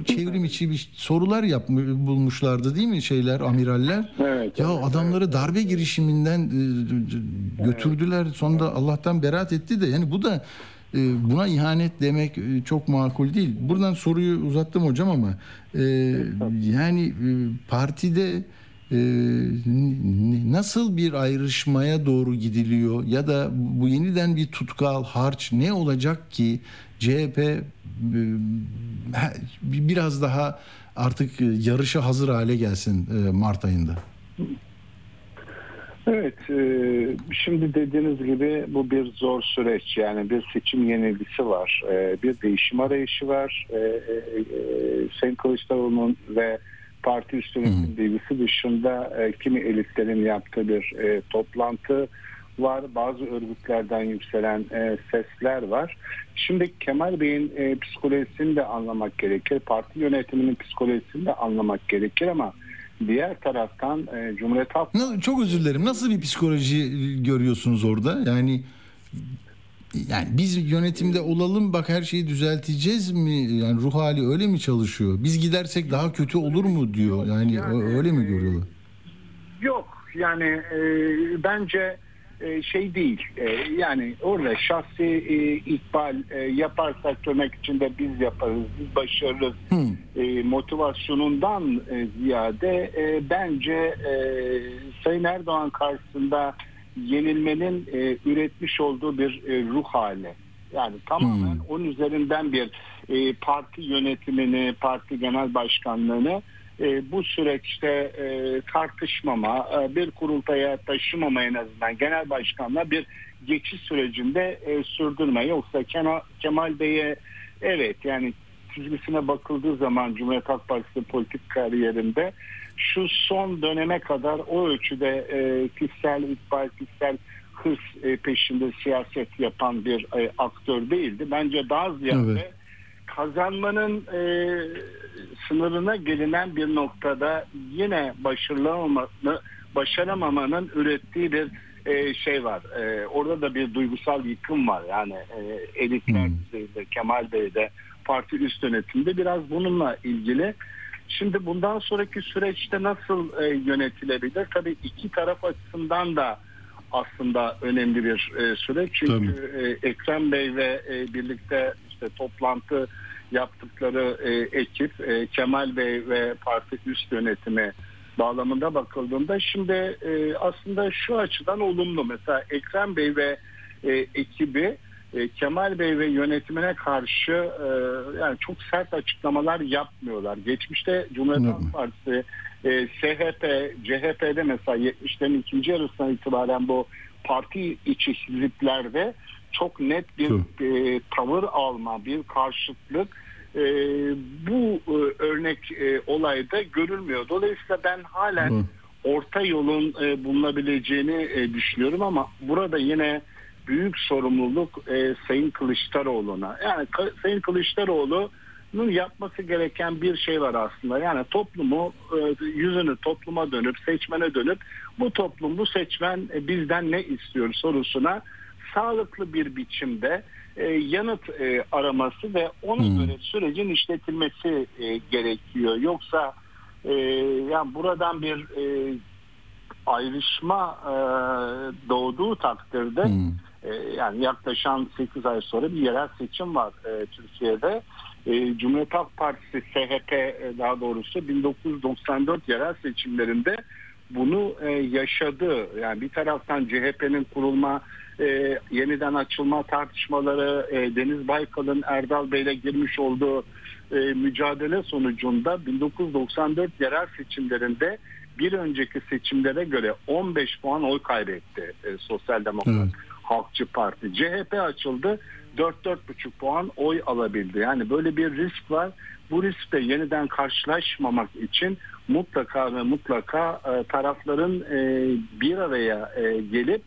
çevrim içi bir sorular yapmış bulmuşlardı değil mi şeyler amiraller? Evet. Ya adamları darbe girişiminden e, götürdüler. Sonunda Allah'tan beraat etti de yani bu da buna ihanet demek e, çok makul değil. Buradan soruyu uzattım hocam ama e, yani e, partide nasıl bir ayrışmaya doğru gidiliyor ya da bu yeniden bir tutkal harç ne olacak ki CHP biraz daha artık yarışa hazır hale gelsin Mart ayında. Evet, e, şimdi dediğiniz gibi bu bir zor süreç. Yani bir seçim yenilgisi var, e, bir değişim arayışı var. E, Sayın Kılıçdaroğlu'nun ve parti üst yönetim bilgisi dışında kimi elitlerin yaptığı bir toplantı var. Bazı örgütlerden yükselen sesler var. Şimdi Kemal Bey'in psikolojisini de anlamak gerekir. Parti yönetiminin psikolojisini de anlamak gerekir ama diğer taraftan e, Cumhuriyet Halk Na- Çok özür dilerim. Nasıl bir psikoloji görüyorsunuz orada? Yani yani biz yönetimde olalım bak her şeyi düzelteceğiz mi? Yani ruh hali öyle mi çalışıyor? Biz gidersek daha kötü olur mu diyor. Yani ö- öyle mi görüyorlar? Yok yani e, bence e, şey değil. E, yani orada şahsi e, ikbal e, yaparsak tırnak içinde biz yaparız biz başarırız e, motivasyonundan e, ziyade e, bence e, Sayın Erdoğan karşısında yenilmenin e, üretmiş olduğu bir e, ruh hali. Yani tamamen onun üzerinden bir e, parti yönetimini, parti genel başkanlığını e, bu süreçte e, tartışmama, e, bir kurultaya taşımama en azından genel başkanla bir geçiş sürecinde e, sürdürme. Yoksa Kemal, Kemal Bey'e evet yani çizgisine bakıldığı zaman Cumhuriyet Halk Partisi politik kariyerinde şu son döneme kadar o ölçüde e, kişisel ikbal, kişisel hırs e, peşinde siyaset yapan bir e, aktör değildi. Bence daha ziyade Evet. Kazanmanın e, sınırına gelinen bir noktada yine başarılamamanın, başaramamanın ürettiği bir e, şey var. E, orada da bir duygusal yıkım var. Yani e, elitler düzeyinde, Kemal Bey'de, parti üst yönetimde biraz bununla ilgili. Şimdi bundan sonraki süreçte nasıl e, yönetilebilir? Tabii iki taraf açısından da aslında önemli bir e, süreç. Çünkü e, Ekrem Bey ve e, birlikte işte toplantı yaptıkları e, ekip e, Kemal Bey ve parti üst yönetimi bağlamında bakıldığında şimdi e, aslında şu açıdan olumlu. Mesela Ekrem Bey ve e, ekibi e, Kemal Bey ve yönetimine karşı e, yani çok sert açıklamalar yapmıyorlar. Geçmişte Cumhuriyet Halk Partisi, e, SHP, CHP'de mesela 70'lerin ikinci yarısından itibaren bu parti içi hizliklerde çok net bir e, tavır alma, bir karşıtlık e, bu e, örnek e, olayda görülmüyor. Dolayısıyla ben halen orta yolun e, bulunabileceğini e, düşünüyorum ama burada yine büyük sorumluluk e, Sayın Kılıçdaroğlu'na. Yani Sayın Kılıçdaroğlu'nun yapması gereken bir şey var aslında. Yani toplumu e, yüzünü topluma dönüp seçmene dönüp bu toplum bu seçmen e, bizden ne istiyor sorusuna sağlıklı bir biçimde e, yanıt e, araması ve ona göre sürecin işletilmesi e, gerekiyor. Yoksa e, yani buradan bir e, ayrışma e, doğduğu takdirde e, yani yaklaşan 8 ay sonra bir yerel seçim var e, Türkiye'de. E, Cumhuriyet Halk Partisi SHP e, daha doğrusu 1994 yerel seçimlerinde bunu e, yaşadı. Yani bir taraftan CHP'nin kurulma e, yeniden açılma tartışmaları e, Deniz Baykal'ın Erdal Bey'le girmiş olduğu e, mücadele sonucunda 1994 yerel seçimlerinde bir önceki seçimlere göre 15 puan oy kaybetti e, Sosyal Demokrat Halkçı Parti. CHP açıldı 4-4,5 puan oy alabildi. Yani böyle bir risk var. Bu riskle yeniden karşılaşmamak için mutlaka ve mutlaka e, tarafların e, bir araya e, gelip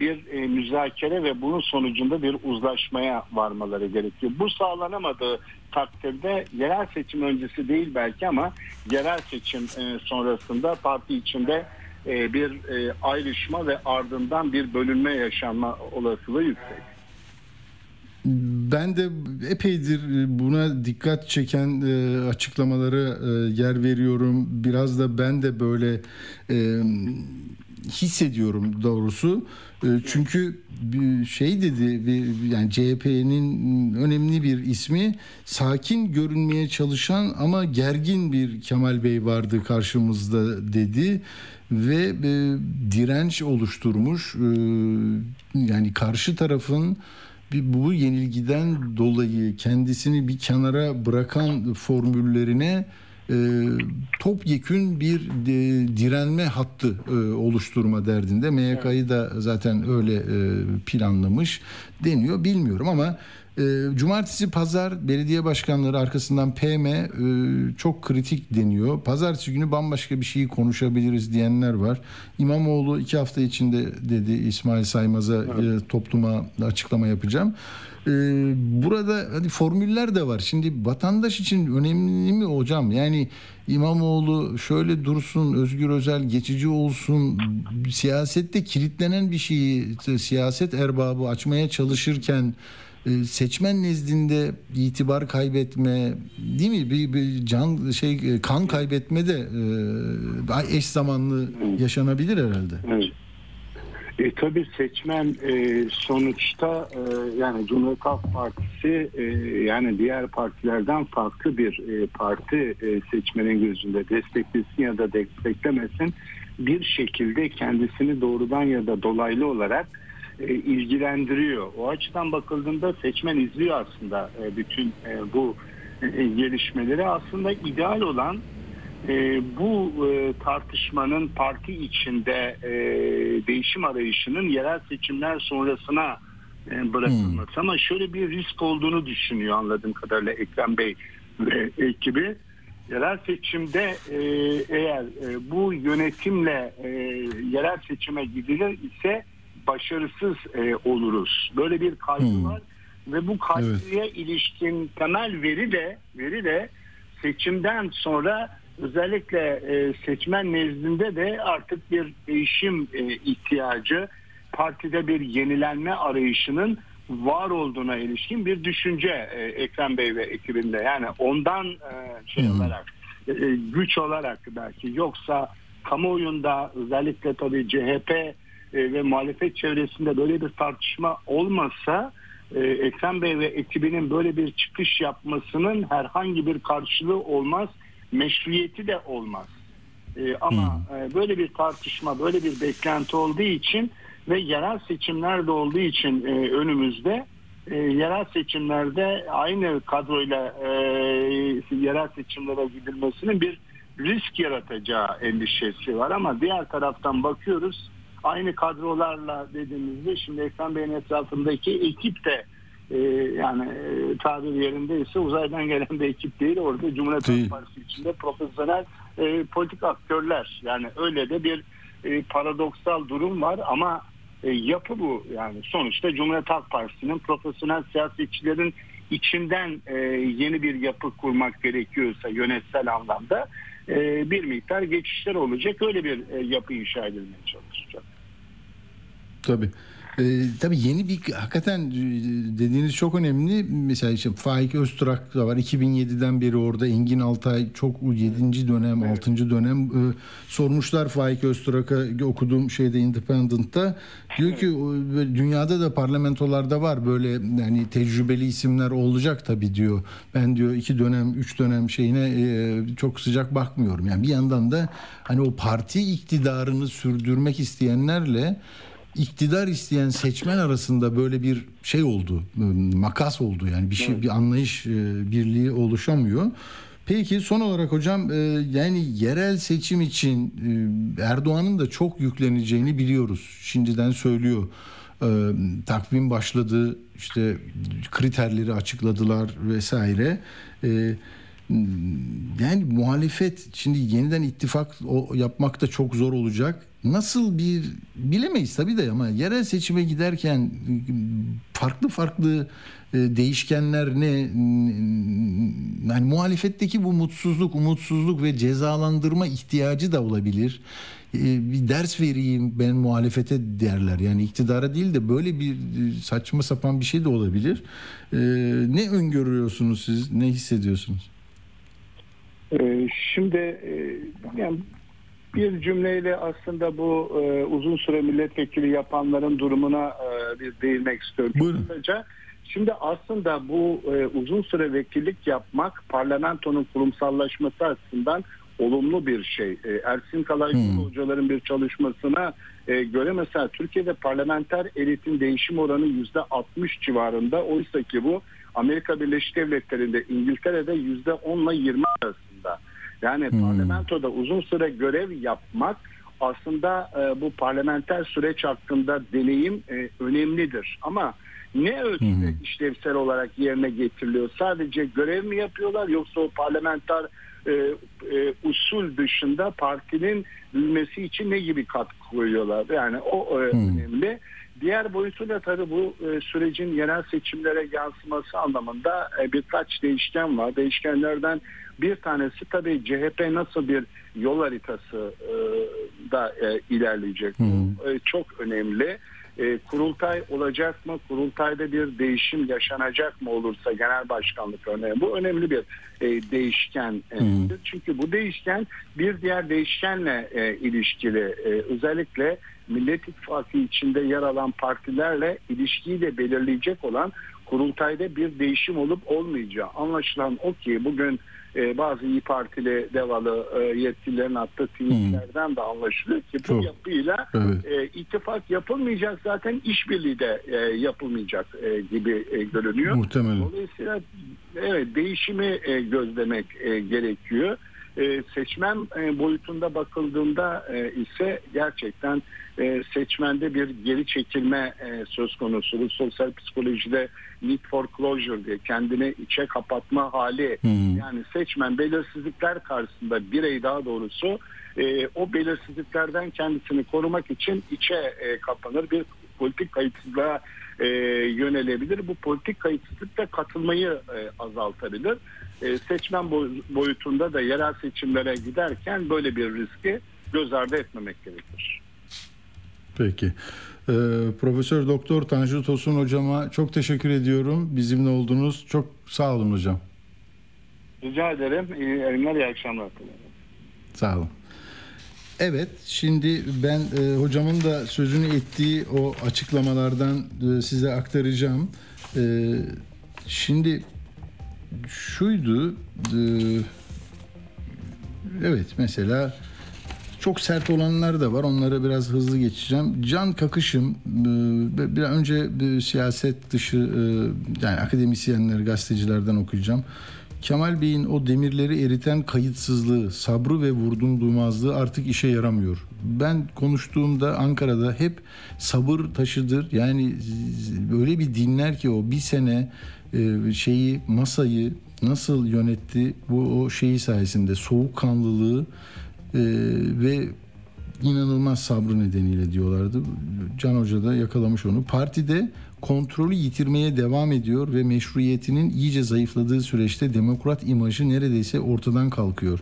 bir e, müzakere ve bunun sonucunda bir uzlaşmaya varmaları gerekiyor. Bu sağlanamadığı takdirde yerel seçim öncesi değil belki ama yerel seçim e, sonrasında parti içinde e, bir e, ayrışma ve ardından bir bölünme yaşanma olasılığı yüksek. Ben de epeydir buna dikkat çeken e, açıklamalara e, yer veriyorum. Biraz da ben de böyle e, hissediyorum doğrusu. E, çünkü şey dedi yani CHP'nin önemli bir ismi sakin görünmeye çalışan ama gergin bir Kemal Bey vardı karşımızda dedi ve e, direnç oluşturmuş. E, yani karşı tarafın bu yenilgiden dolayı kendisini bir kenara bırakan formüllerine topyekün bir de, direnme hattı e, oluşturma derdinde. MYK'yı da zaten öyle e, planlamış deniyor. Bilmiyorum ama e, cumartesi pazar belediye başkanları arkasından PM e, çok kritik deniyor. Pazartesi günü bambaşka bir şeyi konuşabiliriz diyenler var. İmamoğlu iki hafta içinde dedi İsmail Saymaz'a e, topluma açıklama yapacağım. E, burada hani formüller de var. Şimdi vatandaş için önemli mi hocam? Yani İmamoğlu şöyle dursun, Özgür Özel geçici olsun. Siyasette kilitlenen bir şeyi siyaset erbabı açmaya çalışırken e, seçmen nezdinde itibar kaybetme değil mi bir, bir can şey e, kan kaybetme de e, eş zamanlı yaşanabilir herhalde. Evet. E, tabii seçmen e, sonuçta e, yani Cumhuriyet Halk Partisi e, yani diğer partilerden farklı bir e, parti e, seçmenin gözünde desteklesin ya da desteklemesin bir şekilde kendisini doğrudan ya da dolaylı olarak e, ilgilendiriyor. O açıdan bakıldığında seçmen izliyor aslında e, bütün e, bu e, gelişmeleri. Aslında ideal olan e, bu e, tartışmanın parti içinde e, değişim arayışının yerel seçimler sonrasına e, bırakılması. Hmm. Ama şöyle bir risk olduğunu düşünüyor anladığım kadarıyla Ekrem Bey ve ekibi. Yerel seçimde e, eğer e, bu yönetimle e, yerel seçime gidilir ise başarısız e, oluruz. Böyle bir kaygı hmm. var ve bu kaygıya evet. ilişkin temel veri de veri de seçimden sonra özellikle e, seçmen nezdinde de artık bir değişim e, ihtiyacı, partide bir yenilenme arayışının var olduğuna ilişkin bir düşünce e, Ekrem Bey ve ekibinde. Yani ondan e, şey hmm. olarak e, güç olarak belki yoksa kamuoyunda özellikle tabii CHP e, ve muhalefet çevresinde böyle bir tartışma olmasa e, Ekrem Bey ve ekibinin böyle bir çıkış yapmasının herhangi bir karşılığı olmaz meşruiyeti de olmaz. E, ama hmm. e, böyle bir tartışma, böyle bir beklenti olduğu için ve yerel seçimler de olduğu için e, önümüzde e, yerel seçimlerde aynı kadroyla e, yerel seçimlere gidilmesinin bir risk yaratacağı endişesi var ama diğer taraftan bakıyoruz aynı kadrolarla dediğimizde şimdi Ekrem Bey'in etrafındaki ekip de e, yani e, tabir yerindeyse uzaydan gelen bir ekip değil orada Cumhuriyet Halk Partisi içinde profesyonel e, politik aktörler yani öyle de bir e, paradoksal durum var ama e, yapı bu yani sonuçta Cumhuriyet Halk Partisi'nin profesyonel siyasetçilerin içinden e, yeni bir yapı kurmak gerekiyorsa yönetsel anlamda e, bir miktar geçişler olacak öyle bir e, yapı inşa edilmeye çalışacak. Tabii. Ee, tabii yeni bir hakikaten e, dediğiniz çok önemli. Mesela işte Faik Öztürk da var. 2007'den beri orada Engin Altay çok 7. dönem, evet. 6. dönem e, sormuşlar Faik Öztürk'a okuduğum şeyde Independent'ta. Diyor ki dünyada da parlamentolarda var böyle yani tecrübeli isimler olacak tabii diyor. Ben diyor iki dönem, üç dönem şeyine e, çok sıcak bakmıyorum. Yani bir yandan da hani o parti iktidarını sürdürmek isteyenlerle iktidar isteyen seçmen arasında böyle bir şey oldu, makas oldu yani bir şey bir anlayış e, birliği oluşamıyor. Peki son olarak hocam e, yani yerel seçim için e, Erdoğan'ın da çok yükleneceğini biliyoruz. Şimdiden söylüyor. Takvim başladı işte kriterleri açıkladılar vesaire. Yani muhalefet şimdi yeniden ittifak yapmak da çok zor olacak nasıl bir bilemeyiz tabii de ama yerel seçime giderken farklı farklı e, değişkenler ne yani muhalefetteki bu mutsuzluk, umutsuzluk ve cezalandırma ihtiyacı da olabilir. E, Bir ders vereyim ben muhalefete derler. Yani iktidara değil de böyle bir e, saçma sapan bir şey de olabilir. Ne öngörüyorsunuz siz? Ne hissediyorsunuz? Şimdi yani bir cümleyle aslında bu e, uzun süre milletvekili yapanların durumuna e, bir değinmek istiyorum. Buyurun. Kısaca. Şimdi aslında bu e, uzun süre vekillik yapmak parlamentonun kurumsallaşması açısından olumlu bir şey. E, Ersin Kalaycıoğlu hocaların bir çalışmasına e, göre mesela Türkiye'de parlamenter elitin değişim oranı yüzde 60 civarında. Oysa ki bu Amerika Birleşik Devletleri'nde İngiltere'de yüzde 10 ile 20 arasında. Yani parlamentoda uzun süre görev yapmak aslında e, bu parlamenter süreç hakkında deneyim e, önemlidir. Ama ne ölçüde işlevsel olarak yerine getiriliyor? Sadece görev mi yapıyorlar yoksa o parlamenter e, e, usul dışında partinin büyümesi için ne gibi katkı koyuyorlar? Yani o e, önemli. Diğer boyutuyla tabii bu e, sürecin yerel seçimlere yansıması anlamında e, birkaç değişken var. Değişkenlerden bir tanesi tabii CHP nasıl bir yol haritası e, da e, ilerleyecek. Bu e, çok önemli. E, kurultay olacak mı? Kurultayda bir değişim yaşanacak mı olursa genel başkanlık örneğin. Bu önemli bir e, değişken. e, Çünkü bu değişken bir diğer değişkenle e, ilişkili. E, özellikle Millet İttifakı içinde yer alan partilerle ilişkiyi de belirleyecek olan kurultayda bir değişim olup olmayacağı. Anlaşılan o ki bugün e, bazı İyi Partili devalı e, yetkililerin attığı tweetlerden de anlaşılıyor ki bu Çok. yapıyla Evet. e, ittifak yapılmayacak zaten işbirliği de e, yapılmayacak e, gibi e, görünüyor. Muhtemelen. Dolayısıyla evet değişimi e, gözlemek e, gerekiyor. E, seçmen e, boyutunda bakıldığında e, ise gerçekten e, seçmende bir geri çekilme e, söz konusu. Bu sosyal psikolojide need for closure diye kendini içe kapatma hali. Yani seçmen belirsizlikler karşısında birey daha doğrusu e, o belirsizliklerden kendisini korumak için içe e, kapanır bir politik kayıtsızlığa e, yönelebilir. Bu politik kayıtsızlık da katılmayı e, azaltabilir. E, seçmen boy- boyutunda da yerel seçimlere giderken böyle bir riski göz ardı etmemek gerekir. Peki. Ee, Profesör Doktor Tanju Tosun hocama çok teşekkür ediyorum. Bizimle oldunuz. Çok sağ olun hocam. Rica ederim. İyi yayınlar, iyi akşamlar. Sağ olun. Evet, şimdi ben e, hocamın da sözünü ettiği o açıklamalardan e, size aktaracağım. E, şimdi şuydu, e, evet mesela çok sert olanlar da var. Onlara biraz hızlı geçeceğim. Can Kakışım e, bir önce siyaset dışı e, yani akademisyenler, gazetecilerden okuyacağım. Kemal Bey'in o demirleri eriten kayıtsızlığı, sabrı ve vurdum duymazlığı artık işe yaramıyor. Ben konuştuğumda Ankara'da hep sabır taşıdır. Yani öyle bir dinler ki o bir sene e, şeyi masayı nasıl yönetti bu o şeyi sayesinde soğukkanlılığı ve inanılmaz sabrı nedeniyle diyorlardı. Can Hoca da yakalamış onu. Partide kontrolü yitirmeye devam ediyor ve meşruiyetinin iyice zayıfladığı süreçte demokrat imajı neredeyse ortadan kalkıyor.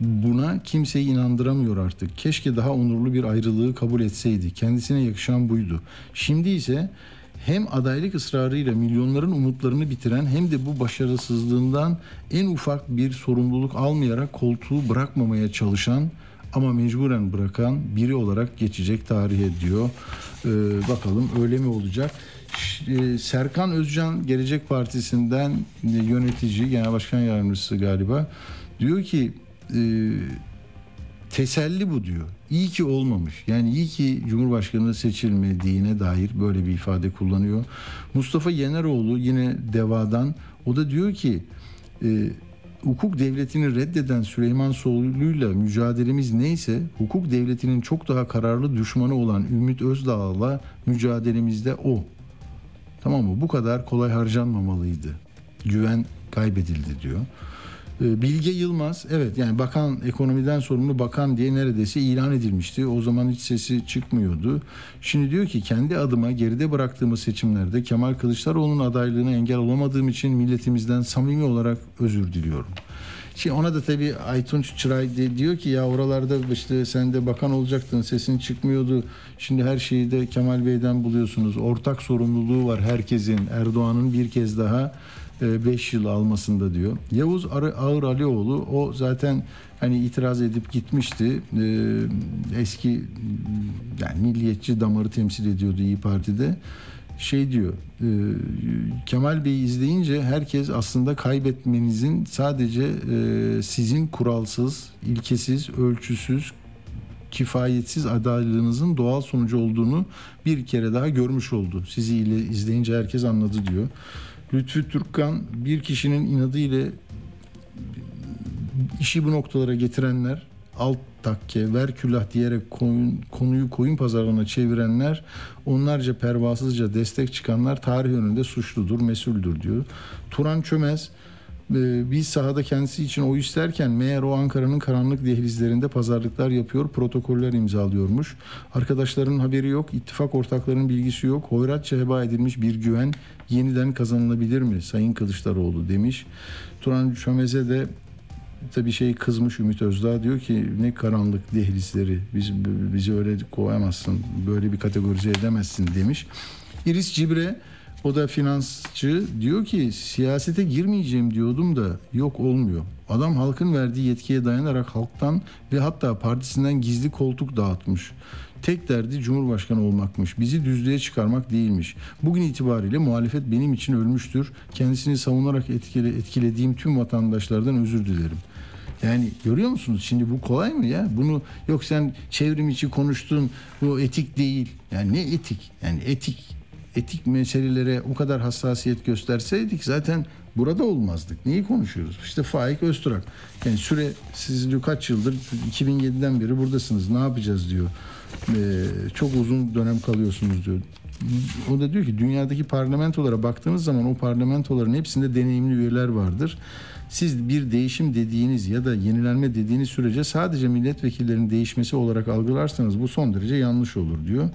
Buna kimseyi inandıramıyor artık. Keşke daha onurlu bir ayrılığı kabul etseydi. Kendisine yakışan buydu. Şimdi ise hem adaylık ısrarıyla milyonların umutlarını bitiren hem de bu başarısızlığından en ufak bir sorumluluk almayarak koltuğu bırakmamaya çalışan ama mecburen bırakan biri olarak geçecek tarihe diyor. Ee, bakalım öyle mi olacak? E, Serkan Özcan Gelecek Partisi'nden yönetici, genel başkan yardımcısı galiba diyor ki e, teselli bu diyor. İyi ki olmamış. Yani iyi ki Cumhurbaşkanı seçilmediğine dair böyle bir ifade kullanıyor. Mustafa Yeneroğlu yine Deva'dan o da diyor ki e, hukuk devletini reddeden Süleyman Soylu'yla mücadelemiz neyse hukuk devletinin çok daha kararlı düşmanı olan Ümit Özdağ'la mücadelemizde o. Tamam mı? Bu kadar kolay harcanmamalıydı. Güven kaybedildi diyor. Ee, Bilge Yılmaz evet yani bakan ekonomiden sorumlu bakan diye neredeyse ilan edilmişti. O zaman hiç sesi çıkmıyordu. Şimdi diyor ki kendi adıma geride bıraktığımız seçimlerde Kemal Kılıçdaroğlu'nun adaylığına engel olamadığım için milletimizden samimi olarak özür diliyorum. Şimdi ona da tabii Aytunç Çıray diyor ki ya oralarda işte sen de bakan olacaktın sesin çıkmıyordu. Şimdi her şeyi de Kemal Bey'den buluyorsunuz. Ortak sorumluluğu var herkesin. Erdoğan'ın bir kez daha 5 yıl almasında diyor. Yavuz Ağır Alioğlu o zaten hani itiraz edip gitmişti. Ee, eski yani milliyetçi damarı temsil ediyordu İyi Parti'de. Şey diyor e, Kemal Bey'i izleyince herkes aslında kaybetmenizin sadece e, sizin kuralsız, ilkesiz, ölçüsüz, kifayetsiz adaylığınızın doğal sonucu olduğunu bir kere daha görmüş oldu. Sizi izleyince herkes anladı diyor. Lütfü Türkkan bir kişinin inadı ile işi bu noktalara getirenler alt takke, ver külah diyerek koyun, konuyu koyun pazarına çevirenler, onlarca pervasızca destek çıkanlar tarih önünde suçludur, mesuldür diyor. Turan Çömez, biz sahada kendisi için oy isterken meğer o Ankara'nın karanlık dehlizlerinde pazarlıklar yapıyor, protokoller imzalıyormuş. Arkadaşlarının haberi yok, ittifak ortaklarının bilgisi yok. Hoyratça heba edilmiş bir güven yeniden kazanılabilir mi Sayın Kılıçdaroğlu demiş. Turan Çömez'e de tabii şey kızmış Ümit Özdağ diyor ki ne karanlık dehlizleri biz bizi öyle koyamazsın böyle bir kategorize edemezsin demiş. İris Cibre o da finansçı diyor ki siyasete girmeyeceğim diyordum da yok olmuyor. Adam halkın verdiği yetkiye dayanarak halktan ve hatta partisinden gizli koltuk dağıtmış. Tek derdi Cumhurbaşkanı olmakmış. Bizi düzlüğe çıkarmak değilmiş. Bugün itibariyle muhalefet benim için ölmüştür. Kendisini savunarak etkile, etkilediğim tüm vatandaşlardan özür dilerim. Yani görüyor musunuz şimdi bu kolay mı ya? Bunu yok sen çevrim içi konuştun bu etik değil. Yani ne etik? Yani etik etik meselelere o kadar hassasiyet gösterseydik zaten burada olmazdık. Neyi konuşuyoruz? İşte Faik Öztürk. Yani süre siz diyor kaç yıldır 2007'den beri buradasınız. Ne yapacağız diyor. Ee, çok uzun dönem kalıyorsunuz diyor. O da diyor ki dünyadaki parlamentolara baktığınız zaman o parlamentoların hepsinde deneyimli üyeler vardır. Siz bir değişim dediğiniz ya da yenilenme dediğiniz sürece sadece milletvekillerinin değişmesi olarak algılarsanız bu son derece yanlış olur diyor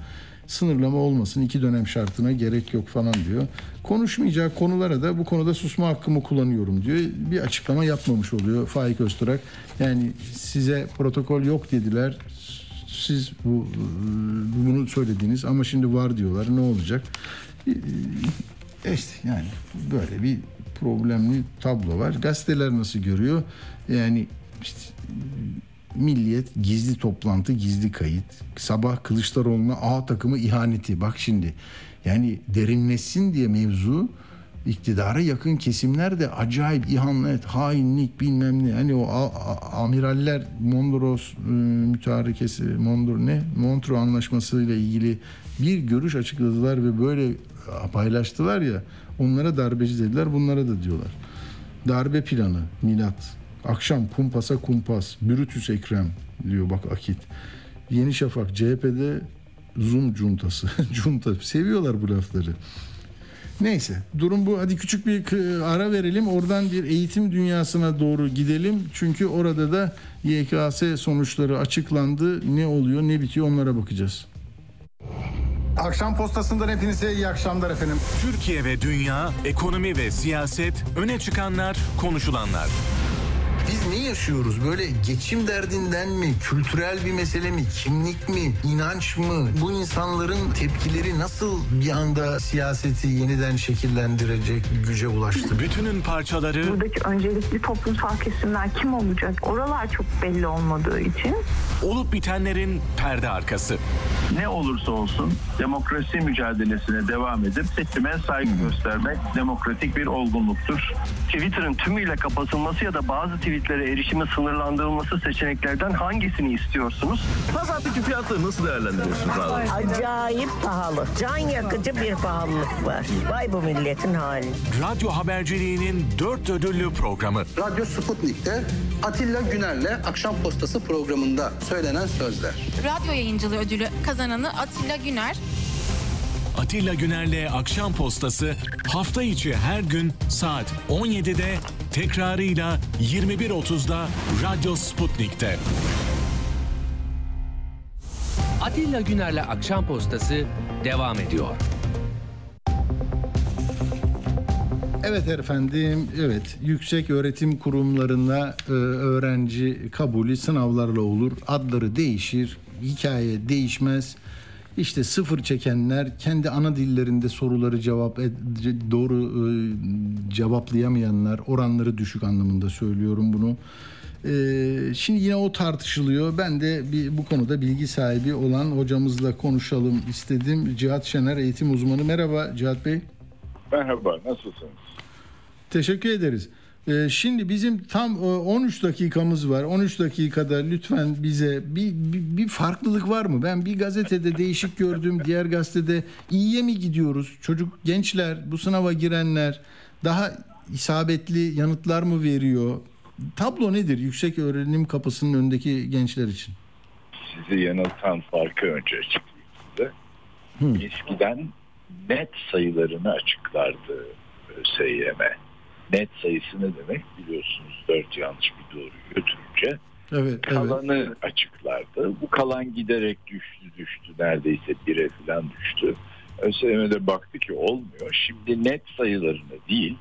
sınırlama olmasın iki dönem şartına gerek yok falan diyor. Konuşmayacak konulara da bu konuda susma hakkımı kullanıyorum diyor. Bir açıklama yapmamış oluyor Faik Öztürk. Yani size protokol yok dediler. Siz bu bunu söylediniz ama şimdi var diyorlar. Ne olacak? İşte yani böyle bir problemli tablo var. Gazeteler nasıl görüyor? Yani işte Milliyet gizli toplantı, gizli kayıt. Sabah Kılıçdaroğlu'na A takımı ihaneti. Bak şimdi yani derinleşsin diye mevzu iktidara yakın kesimler de acayip ihanet, hainlik bilmem ne. Hani o amiraller Mondros e, mütarekesi, Mondor ne? Montreux anlaşması ile ilgili bir görüş açıkladılar ve böyle paylaştılar ya. Onlara darbeci dediler, bunlara da diyorlar. Darbe planı, milat, Akşam kumpasa kumpas, Brutus Ekrem diyor bak Akit. Yeni Şafak CHP'de Zoom cuntası. Junta. Seviyorlar bu lafları. Neyse durum bu. Hadi küçük bir ara verelim. Oradan bir eğitim dünyasına doğru gidelim. Çünkü orada da YKS sonuçları açıklandı. Ne oluyor ne bitiyor onlara bakacağız. Akşam postasından hepinize iyi akşamlar efendim. Türkiye ve dünya, ekonomi ve siyaset, öne çıkanlar, konuşulanlar. Biz ne yaşıyoruz? Böyle geçim derdinden mi? Kültürel bir mesele mi? Kimlik mi? inanç mı? Bu insanların tepkileri nasıl bir anda siyaseti yeniden şekillendirecek güce ulaştı? Bütünün parçaları... Buradaki öncelikli toplumsal kesimler kim olacak? Oralar çok belli olmadığı için. Olup bitenlerin perde arkası. Ne olursa olsun demokrasi mücadelesine devam edip seçime saygı göstermek demokratik bir olgunluktur. Twitter'ın tümüyle kapatılması ya da bazı tweetlere erişimi sınırlandırılması seçeneklerden hangisini istiyorsunuz? Pazardaki fiyatları nasıl değerlendiriyorsunuz abi? Acayip pahalı. Can yakıcı bir pahalılık var. Vay bu milletin hali. Radyo haberciliğinin dört ödüllü programı. Radyo Sputnik'te Atilla Güner'le Akşam Postası programında söylenen sözler. Radyo yayıncılığı ödülü kazananı Atilla Güner. Atilla Güner'le Akşam Postası hafta içi her gün saat 17'de tekrarıyla 21.30'da Radyo Sputnik'te. Atilla Güner'le Akşam Postası devam ediyor. Evet efendim, evet yüksek öğretim kurumlarına e, öğrenci kabulü sınavlarla olur. Adları değişir, hikaye değişmez. İşte sıfır çekenler kendi ana dillerinde soruları cevap doğru e, cevaplayamayanlar oranları düşük anlamında söylüyorum bunu. E, şimdi yine o tartışılıyor. Ben de bir, bu konuda bilgi sahibi olan hocamızla konuşalım istedim. Cihat Şener eğitim uzmanı. Merhaba Cihat Bey. Merhaba, nasılsınız? Teşekkür ederiz. Ee, şimdi bizim tam e, 13 dakikamız var. 13 dakikada lütfen bize bir, bir, bir farklılık var mı? Ben bir gazetede değişik gördüm, diğer gazetede iyiye mi gidiyoruz? Çocuk, gençler, bu sınava girenler daha isabetli yanıtlar mı veriyor? Tablo nedir yüksek öğrenim kapısının önündeki gençler için? Sizi yanıltan farkı önce açıklayayım size. Eskiden net sayılarını açıklardı ÖSYM. Net sayısı ne demek biliyorsunuz dört yanlış bir doğru götürünce Evet, kalanı açıklardı. Bu kalan giderek düştü düştü neredeyse bire falan düştü. ÖSYM'de baktı ki olmuyor. Şimdi net sayılarını değil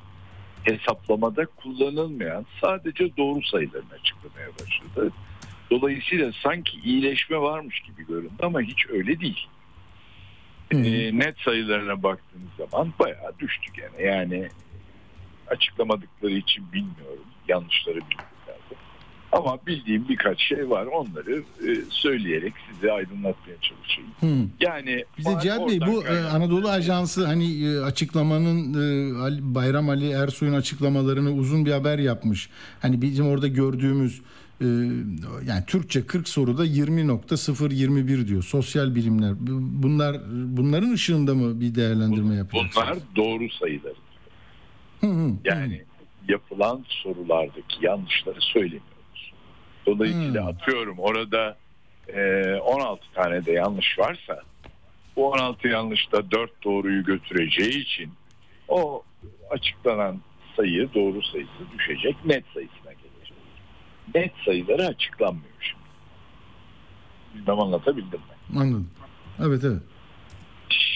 hesaplamada kullanılmayan sadece doğru sayılarını açıklamaya başladı. Dolayısıyla sanki iyileşme varmış gibi göründü ama hiç öyle değil. Ee, net sayılarına baktığınız zaman bayağı düştü gene. Yani açıklamadıkları için bilmiyorum. Yanlışları bilmiyorum. Ama bildiğim birkaç şey var. Onları e, söyleyerek size aydınlatmaya çalışayım. Hı. Yani Bize Cihat Bey bu e, Anadolu Ajansı hani e, açıklamanın e, Bayram Ali Ersoy'un açıklamalarını uzun bir haber yapmış. Hani bizim orada gördüğümüz yani Türkçe 40 soruda 20.021 diyor. Sosyal bilimler. Bu- Bunlar bunların ışığında mı bir değerlendirme yapıyorsunuz? Bunlar doğru sayıları. Yani yapılan sorulardaki yanlışları söylemiyoruz. Dolayısıyla atıyorum orada e, 16 tane de yanlış varsa bu 16 yanlışta 4 doğruyu götüreceği için o açıklanan sayı doğru sayısı düşecek net sayısına gelecek. Net sayıları açıklanmıyor şimdi. Bilmem anlatabildim mi? Anladım. Evet evet.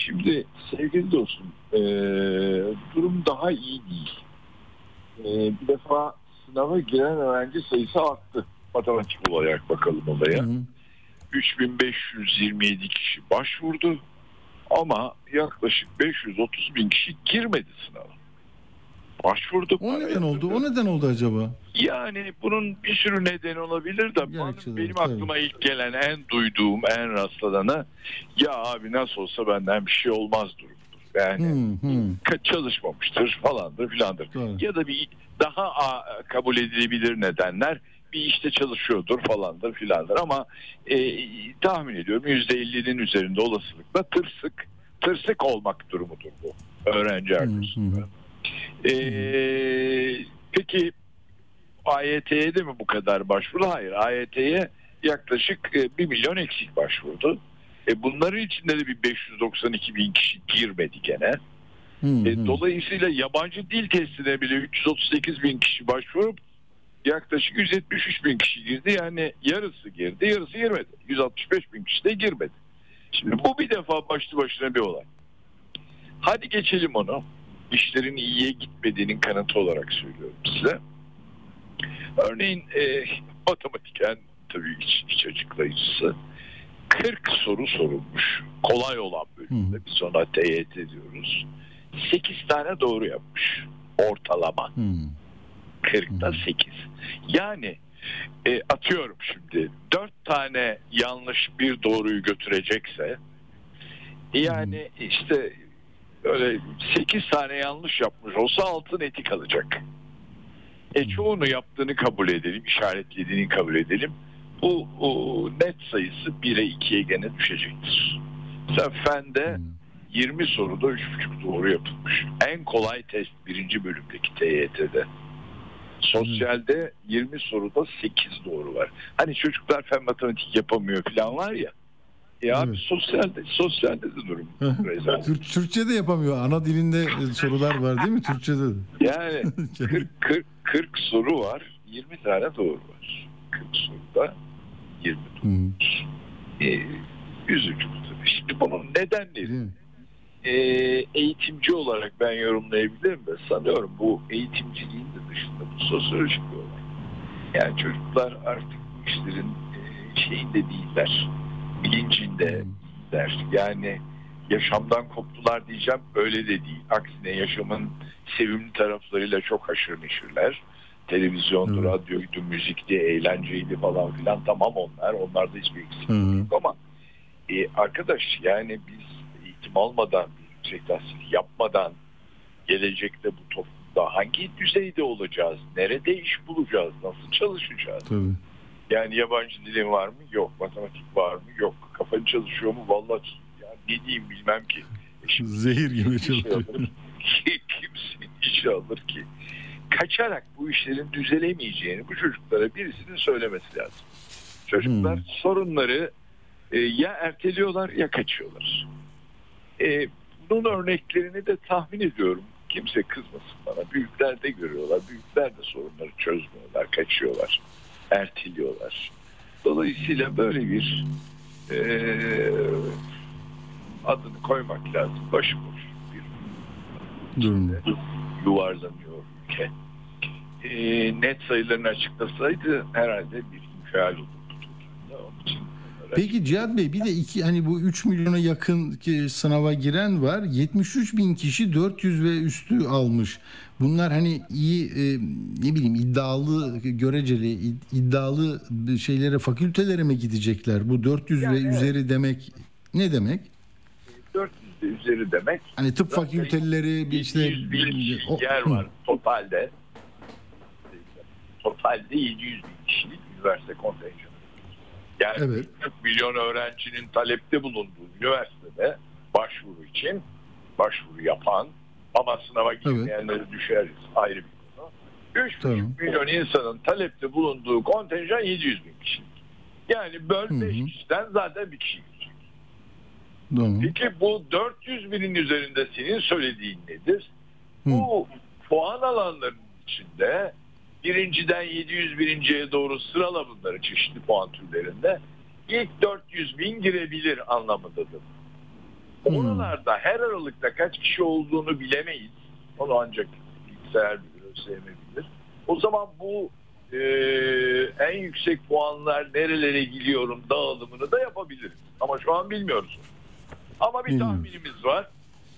Şimdi sevgili dostum e, durum daha iyi değil. E, bir defa sınava giren öğrenci sayısı arttı. Matematik olarak bakalım olaya. 3527 kişi başvurdu ama yaklaşık 530 bin kişi girmedi sınava. Başvurdu. O neden oldu? O neden oldu acaba? Yani bunun bir sürü nedeni olabilir de benim, benim aklıma ilk gelen en duyduğum en rastladanı ya abi nasıl olsa benden bir şey olmaz durumdur. Yani hı. ka- çalışmamıştır falandır filandır. Ya da bir daha kabul edilebilir nedenler bir işte çalışıyordur falandır filandır ama e, tahmin ediyorum %50'nin üzerinde olasılıkla tırsık tırsık olmak durumudur bu öğrenci arkasında. Ee, peki AYT'ye de mi bu kadar başvuru? Hayır. AYT'ye yaklaşık e, 1 milyon eksik başvurdu. E, bunların içinde de bir 592 bin kişi girmedi gene. E, dolayısıyla yabancı dil testine bile 338 bin kişi başvurup yaklaşık 173 bin kişi girdi. Yani yarısı girdi, yarısı girmedi. 165 bin kişi de girmedi. Şimdi bu bir defa başlı başına bir olay. Hadi geçelim onu. İşlerin iyiye gitmediğinin kanıtı olarak söylüyorum size. Örneğin e, matematiken tabii hiç, hiç açıklayıcısı 40 soru sorulmuş. Kolay olan bölümde biz ona TYT diyoruz. 8 tane doğru yapmış. Ortalama. 40'ta 8. Yani e, atıyorum şimdi 4 tane yanlış bir doğruyu götürecekse yani işte öyle 8 tane yanlış yapmış olsa altın eti kalacak. E çoğunu yaptığını kabul edelim, işaretlediğini kabul edelim. Bu o, net sayısı 1'e 2'ye gene düşecektir. Mesela Fen'de 20 soruda 3,5 doğru yapılmış. En kolay test birinci bölümdeki TYT'de. Sosyalde 20 soruda 8 doğru var. Hani çocuklar fen matematik yapamıyor falan var ya. Ya abi sosyalde, sosyalde de durum. Türk, Türkçe de yapamıyor. Ana dilinde e, sorular var değil mi? Türkçe'de de. Yani 40, 40, 40 soru var. 20 tane doğru var. 40 soruda 20 doğru. Ee, üzücü bu tabii. Şimdi bunun nedenleri ee, eğitimci olarak ben yorumlayabilirim de sanıyorum bu eğitimciliğin de dışında bu sosyolojik bir olay. Yani çocuklar artık bu işlerin e, şeyinde değiller. Bilincinde değiller. Yani yaşamdan koptular diyeceğim öyle de değil. Aksine yaşamın sevimli taraflarıyla çok haşır neşirler. Televizyondu, radyoydu, müzikti, eğlenceydi falan filan tamam onlar. Onlarda hiçbir eksiklik yok ama e, arkadaş yani biz eğitim almadan, bir yüksek tahsil yapmadan gelecekte bu toplumda hangi düzeyde olacağız? Nerede iş bulacağız? Nasıl çalışacağız? Tabii. Yani yabancı dilin var mı? Yok. Matematik var mı? Yok. Kafan çalışıyor mu? Vallahi yani ne diyeyim bilmem ki. E şimdi Zehir gibi işe çalışıyor. alır? Kimsenin işe alır ki? Kaçarak bu işlerin düzelemeyeceğini bu çocuklara birisinin söylemesi lazım. Çocuklar sorunları e, ya erteliyorlar ya kaçıyorlar. E, bunun örneklerini de tahmin ediyorum. Kimse kızmasın bana. Büyükler de görüyorlar. Büyükler de sorunları çözmüyorlar, kaçıyorlar, erteliyorlar. Dolayısıyla böyle bir e, adını koymak lazım. Başıboş bir Durum. yuvarlanıyor ülke. E, net sayılarını açıklasaydı herhalde bir infial olurdu. Onun için Peki Cihat Bey bir de iki hani bu 3 milyona yakın ki sınava giren var. 73 bin kişi 400 ve üstü almış. Bunlar hani iyi e, ne bileyim iddialı göreceli id- iddialı şeylere fakültelere mi gidecekler? Bu 400 ve üzeri demek ne demek? 400 de üzeri demek. Hani tıp fakülteleri bir işte 700 bin o- yer var totalde. Totalde 700 bin kişilik üniversite kontenjanı. Yani Evet. 40 milyon öğrencinin talepte bulunduğu üniversitede başvuru için başvuru yapan ama sınava gitmeyenleri düşeriz ayrı bir konu. 3,5 Tamam. milyon insanın talepte bulunduğu kontenjan 700 bin kişilik. Yani böl 5 kişiden zaten bir kişi gidecek. Tamam. Peki bu 400 binin üzerinde senin söylediğin nedir? Bu puan alanlarının içinde birinciden 700 birinciye doğru sırala bunları çeşitli puan türlerinde. İlk 400 bin girebilir anlamındadır. Oralarda her aralıkta kaç kişi olduğunu bilemeyiz. Onu ancak bilgisayar bilir, ÖSYM. O zaman bu e, en yüksek puanlar nerelere gidiyorum dağılımını da yapabiliriz. Ama şu an bilmiyoruz. Ama bir tahminimiz var.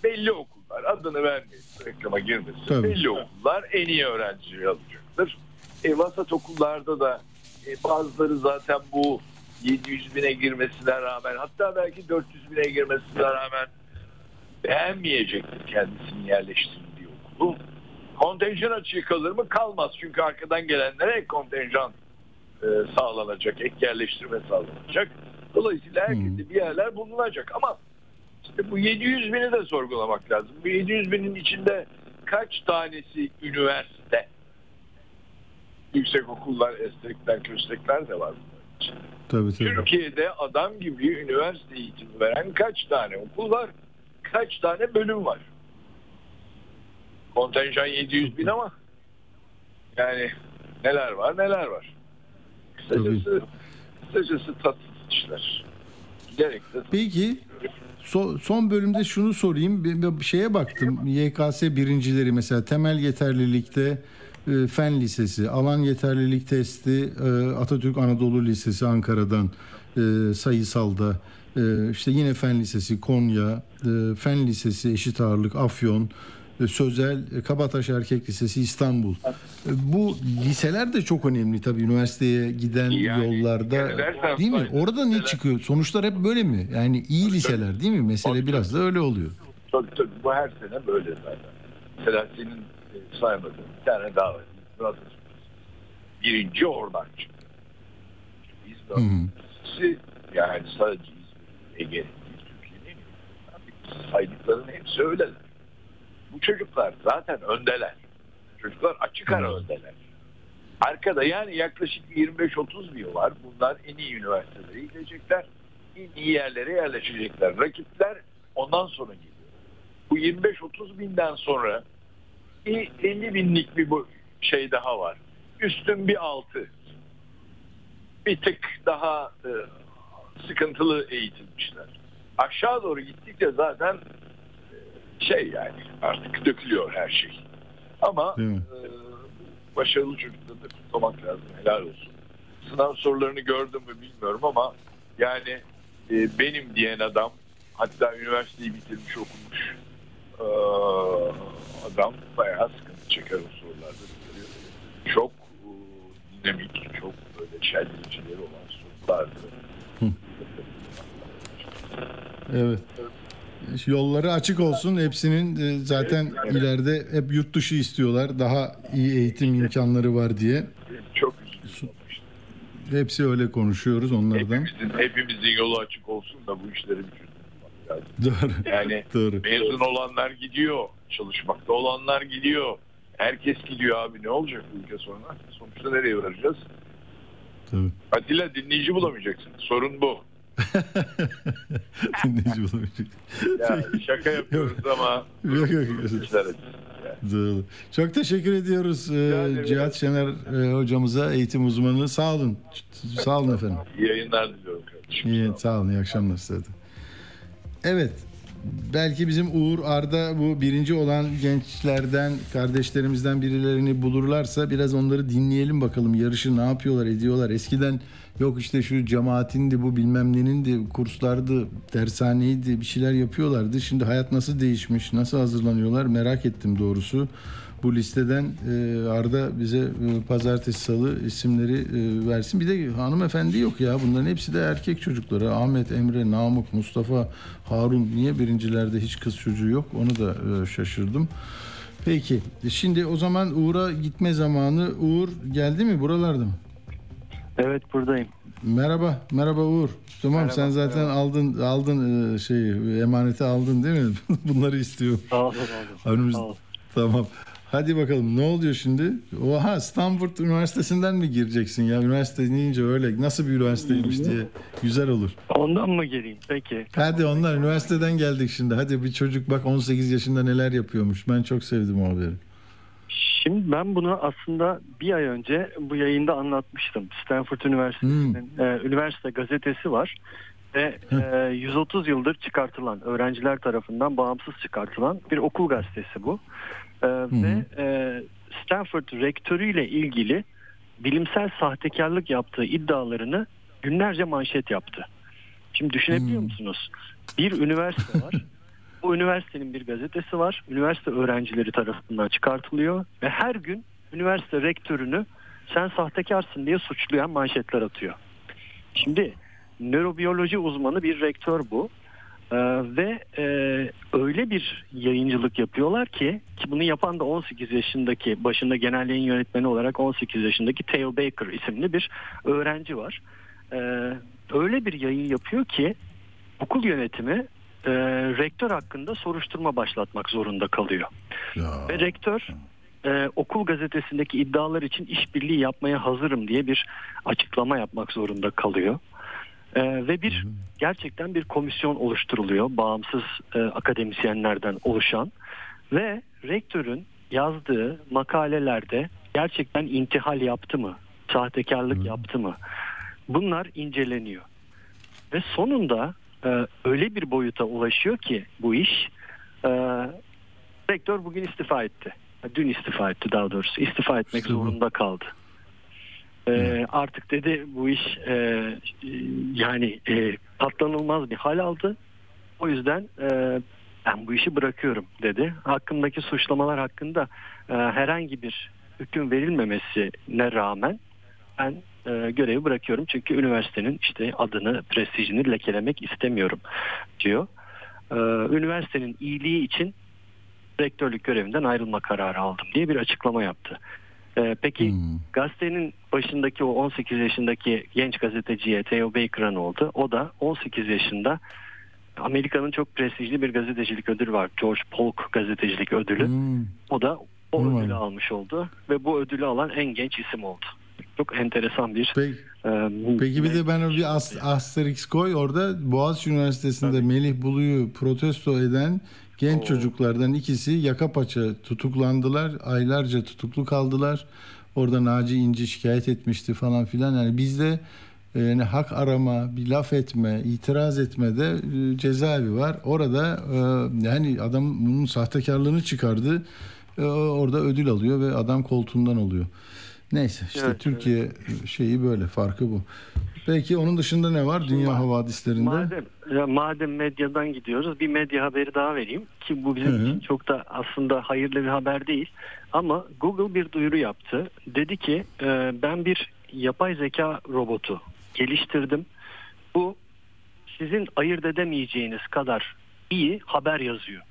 Belli okullar adını vermeyiz reklama girmesin. Tabii. Belli okullar en iyi öğrenciyi alacaktır. E, vasat okullarda da e, bazıları zaten bu 700 bine girmesine rağmen hatta belki 400 bine girmesine rağmen beğenmeyecektir kendisini yerleştirdiği okulu. Kontenjan açığı kalır mı? Kalmaz. Çünkü arkadan gelenlere ek kontenjan e, sağlanacak, ek yerleştirme sağlanacak. Dolayısıyla herkese bir yerler bulunacak ama işte bu 700 bini de sorgulamak lazım. Bu 700 binin içinde kaç tanesi üniversite? Yüksek okullar, estekler, köstekler de var. Tabii tabii. Türkiye'de adam gibi üniversite eğitimi veren kaç tane okul var? Kaç tane bölüm var? Kontenjan 700 bin ama yani neler var neler var. Kısacası, kısacası tatsız işler. Giderek de Peki so- son bölümde şunu sorayım. Bir, bir şeye baktım. YKS birincileri mesela temel yeterlilikte Fen Lisesi, alan yeterlilik testi e, Atatürk Anadolu Lisesi Ankara'dan e, sayısalda e, işte yine Fen Lisesi Konya, e, Fen Lisesi Eşit Ağırlık Afyon, e, Sözel e, Kabataş Erkek Lisesi İstanbul. E, Bu liseler de çok önemli tabii üniversiteye giden yollarda. dersen Değil mi? Orada ne çıkıyor? Sonuçlar hep böyle mi? Yani iyi liseler değil mi? Mesele biraz da öyle oluyor. Tabii tabii bu her sene böyle zaten. Mesela senin saymadığın bir tane daha var. Birinci oradan çıktı. İzmir Üniversitesi yani sadece İzmir, Ege, değil, Türkiye'nin en. Saydıkların hepsi öyleler. Bu çocuklar zaten öndeler. Çocuklar açık ara öndeler. Arkada yani yaklaşık 25-30 yıl var. Bunlar en iyi üniversitelere gidecekler. iyi yerlere yerleşecekler. Rakipler ondan sonra geliyor. Bu 25-30 binden sonra bir 50 binlik bir bu şey daha var. Üstün bir altı. Bir tık daha e, sıkıntılı eğitilmişler. Aşağı doğru gittikçe zaten e, şey yani artık dökülüyor her şey. Ama e, başarılı çocukları da kutlamak lazım. Helal olsun. Sınav sorularını gördüm mü bilmiyorum ama yani e, benim diyen adam hatta üniversiteyi bitirmiş okumuş adam bayağı sıkıntı çeker o sorularda. Çok e, dinamik, çok böyle çeldirincileri olan sorulardı. Evet. Yolları açık olsun. Hepsinin e, zaten ileride hep yurt dışı istiyorlar. Daha iyi eğitim imkanları var diye. Çok Hepsi öyle konuşuyoruz onlardan. Hepimizin, hepimizin yolu açık olsun da bu işleri çözüm lazım. Doğru. Yani Doğru. mezun olanlar gidiyor, çalışmakta olanlar gidiyor. Herkes gidiyor abi ne olacak ülke sonra? Sonuçta nereye varacağız? Tabii. Atilla dinleyici bulamayacaksın. Sorun bu. Dinleyici bulamayacak. Ya şaka yapıyoruz ama Yok yok. acı. Doğru. Çok teşekkür ediyoruz e, Cihat Şener e, hocamıza, eğitim uzmanı. Sağ olun. Sağ olun efendim. İyi yayınlar diliyorum kardeşim. İyi, sağ olun. İyi akşamlar size de. Evet. Belki bizim Uğur Arda bu birinci olan gençlerden, kardeşlerimizden birilerini bulurlarsa biraz onları dinleyelim bakalım. Yarışı ne yapıyorlar, ediyorlar. Eskiden yok işte şu cemaatindi, bu bilmem nenindi, kurslardı, dershaneydi, bir şeyler yapıyorlardı. Şimdi hayat nasıl değişmiş, nasıl hazırlanıyorlar merak ettim doğrusu. Bu listeden e, Arda bize e, pazartesi salı isimleri e, versin. Bir de hanımefendi yok ya. Bunların hepsi de erkek çocukları. Ahmet, Emre, Namık, Mustafa, Harun. Niye birincilerde hiç kız çocuğu yok? Onu da e, şaşırdım. Peki. Şimdi o zaman Uğur'a gitme zamanı. Uğur geldi mi? Buralarda mı? Evet buradayım. Merhaba. Merhaba Uğur. Tamam Merhaba, sen zaten aldın aldın e, şeyi emaneti aldın değil mi? Bunları istiyor. Sağ olun. Önümüz... Tamam. Hadi bakalım ne oluyor şimdi? Oha Stanford Üniversitesi'nden mi gireceksin ya? Üniversite deyince öyle nasıl bir üniversiteymiş diye güzel olur. Ondan mı geleyim? Peki. Hadi onlar üniversiteden geldik şimdi. Hadi bir çocuk bak 18 yaşında neler yapıyormuş. Ben çok sevdim o haberi. Şimdi ben bunu aslında bir ay önce bu yayında anlatmıştım. Stanford Üniversitesi'nin e, üniversite gazetesi var. Ve e, 130 yıldır çıkartılan, öğrenciler tarafından bağımsız çıkartılan bir okul gazetesi bu. E, ve e, Stanford rektörüyle ilgili bilimsel sahtekarlık yaptığı iddialarını günlerce manşet yaptı. Şimdi düşünebiliyor musunuz? Bir üniversite var. Bu üniversitenin bir gazetesi var. Üniversite öğrencileri tarafından çıkartılıyor ve her gün üniversite rektörünü sen sahtekarsın diye suçlayan manşetler atıyor. Şimdi nörobiyoloji uzmanı bir rektör bu. Ee, ve e, öyle bir yayıncılık yapıyorlar ki ki bunu yapan da 18 yaşındaki başında genel yayın yönetmeni olarak 18 yaşındaki Theo Baker isimli bir öğrenci var. Ee, öyle bir yayın yapıyor ki okul yönetimi e, rektör hakkında soruşturma başlatmak zorunda kalıyor. Ve rektör e, okul gazetesindeki iddialar için işbirliği yapmaya hazırım diye bir açıklama yapmak zorunda kalıyor. E, ve bir gerçekten bir komisyon oluşturuluyor bağımsız e, akademisyenlerden oluşan ve rektörün yazdığı makalelerde gerçekten intihal yaptı mı, sahtekarlık yaptı mı bunlar inceleniyor. Ve sonunda e, öyle bir boyuta ulaşıyor ki bu iş e, rektör bugün istifa etti. Dün istifa etti daha doğrusu. İstifa etmek zorunda kaldı. E, artık dedi bu iş e, yani e, katlanılmaz bir hal aldı. O yüzden e, ben bu işi bırakıyorum dedi. Hakkındaki suçlamalar hakkında e, herhangi bir hüküm verilmemesine rağmen ben e, görevi bırakıyorum çünkü üniversitenin işte adını, prestijini lekelemek istemiyorum diyor. E, üniversitenin iyiliği için rektörlük görevinden ayrılma kararı aldım diye bir açıklama yaptı. E, peki gazetenin başındaki o 18 yaşındaki genç gazeteciye Theo Baker'a ne oldu? O da 18 yaşında Amerika'nın çok prestijli bir gazetecilik ödülü var. George Polk gazetecilik ödülü. O da o ödülü almış oldu ve bu ödülü alan en genç isim oldu. çok enteresan bir Peki, e, peki bir de ben bir as, Asterix koy orada Boğaziçi Üniversitesi'nde Melih Bulu'yu protesto eden genç çocuklardan ikisi yaka paça tutuklandılar. Aylarca tutuklu kaldılar. Orada Naci İnci şikayet etmişti falan filan. Yani bizde e, yani hak arama, bir laf etme, itiraz etmede e, cezaevi var. Orada e, yani adam bunun sahtekarlığını çıkardı. E, orada ödül alıyor ve adam koltuğundan oluyor. Neyse işte Evet, Türkiye şeyi böyle farkı bu. Peki onun dışında ne var dünya havadislerinde? Madem madem medyadan gidiyoruz bir medya haberi daha vereyim ki bu bizim Hı hı. için çok da aslında hayırlı bir haber değil ama Google bir duyuru yaptı. Dedi ki e, ben bir yapay zeka robotu geliştirdim. Bu sizin ayırt edemeyeceğiniz kadar iyi haber yazıyor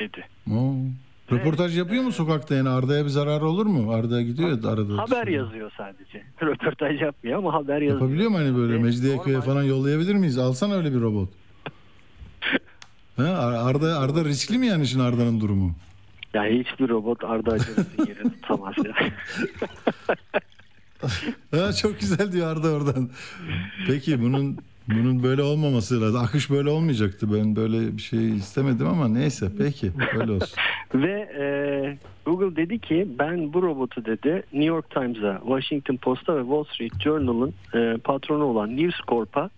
dedi. Oo. Röportaj yapıyor mu sokakta yani Arda'ya bir zarar olur mu? Arda gidiyor ya arada. Haber yazıyor sadece. Röportaj yapmıyor ama haber yazıyor. Yapabiliyor mu hani böyle Mecidiyeköy'e falan yollayabilir miyiz? Alsana öyle bir robot. ha, Ar- Arda Arda riskli mi yani şimdi Arda'nın durumu? Yani hiçbir robot Arda Acar'ın yerini tutamaz ya. Ha, çok güzel diyor Arda oradan. Peki bunun bunun böyle olmaması lazım. Akış böyle olmayacaktı. Ben böyle bir şey istemedim ama neyse peki böyle olsun. Ve e, Google dedi ki ben bu robotu dedi New York Times'a, Washington Post'a ve Wall Street Journal'ın e, patronu olan News Corp'a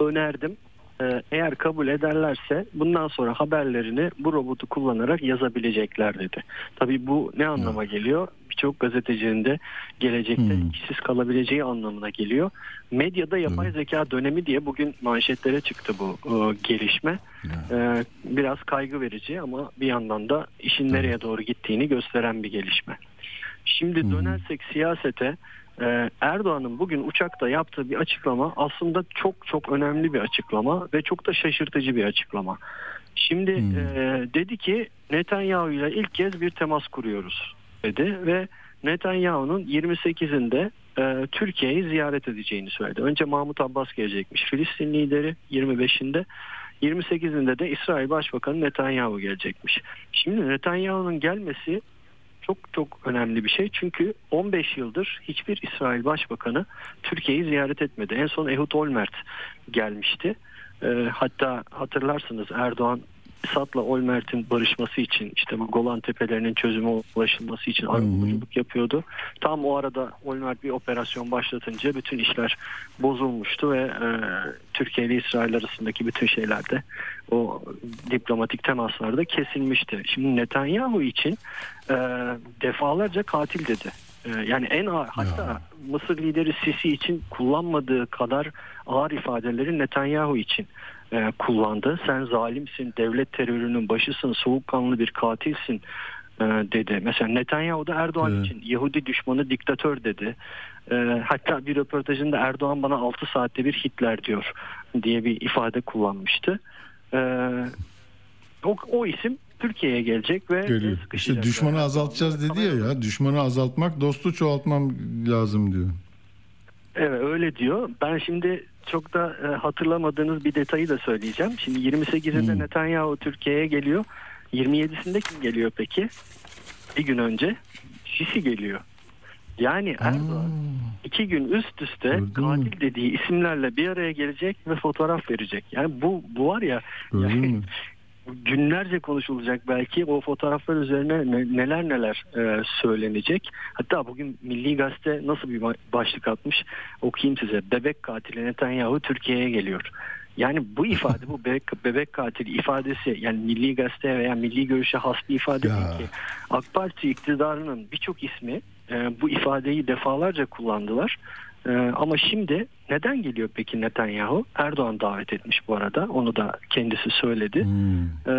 önerdim. E, eğer kabul ederlerse bundan sonra haberlerini bu robotu kullanarak yazabilecekler dedi. Tabii bu ne anlama geliyor? Birçok gazetecinin de gelecekte işsiz kalabileceği anlamına geliyor. Medyada yapay zeka dönemi diye bugün manşetlere çıktı bu e, gelişme. E, biraz kaygı verici ama bir yandan da işin nereye doğru gittiğini gösteren bir gelişme. Şimdi dönersek siyasete e, Erdoğan'ın bugün uçakta yaptığı bir açıklama aslında çok çok önemli bir açıklama ve çok da şaşırtıcı bir açıklama. Şimdi e, dedi ki Netanyahu ile ilk kez bir temas kuruyoruz dedi ve Netanyahu'nun 28'inde e, Türkiye'yi ziyaret edeceğini söyledi. Önce Mahmut Abbas gelecekmiş Filistin lideri 25'inde 28'inde de İsrail Başbakanı Netanyahu gelecekmiş. Şimdi Netanyahu'nun gelmesi çok çok önemli bir şey. Çünkü 15 yıldır hiçbir İsrail Başbakanı Türkiye'yi ziyaret etmedi. En son Ehud Olmert gelmişti. Ee, hatta hatırlarsınız Erdoğan Esad'la Olmert'in barışması için işte bu Golan Tepelerinin çözüme ulaşılması için arabuluculuk yapıyordu. Tam o arada Olmert bir operasyon başlatınca bütün işler bozulmuştu ve e, Türkiye ile İsrail arasındaki bütün şeyler de o diplomatik temaslarda kesilmişti. Şimdi Netanyahu için e, defalarca katil dedi. E, yani en ağır hatta Mısır lideri Sisi için kullanmadığı kadar ağır ifadeleri Netanyahu için e, kullandı. Sen zalimsin, devlet terörünün başısın, soğukkanlı bir katilsin e, dedi. Mesela Netanyahu da Erdoğan için Yahudi düşmanı diktatör dedi. E, hatta bir röportajında Erdoğan bana 6 saatte bir Hitler diyor diye bir ifade kullanmıştı. E, o, o isim Türkiye'ye gelecek ve Geliyor. İşte düşmanı azaltacağız dedi ya ya. Düşmanı azaltmak, dostu çoğaltmam lazım diyor. Evet öyle diyor. Ben şimdi çok da e, hatırlamadığınız bir detayı da söyleyeceğim. Şimdi 28'inde Netanyahu Türkiye'ye geliyor. 27'sinde kim geliyor peki? Bir gün önce Sisi geliyor. Yani Erdoğan iki gün üst üste katil dediği isimlerle bir araya gelecek ve fotoğraf verecek. Yani bu bu var ya yani, günlerce konuşulacak belki o fotoğraflar üzerine ne- neler neler e, söylenecek. Hatta bugün Milli Gazete nasıl bir ba- başlık atmış okuyayım size. Bebek katili Netanyahu Türkiye'ye geliyor. Yani bu ifade bu bebek, bebek katili ifadesi yani Milli Gazete veya Milli Görüş'e has bir ifade değil ki. AK Parti iktidarının birçok ismi e, bu ifadeyi defalarca kullandılar. E, ama şimdi neden geliyor peki Netanyahu? Erdoğan davet etmiş bu arada. Onu da kendisi söyledi. E,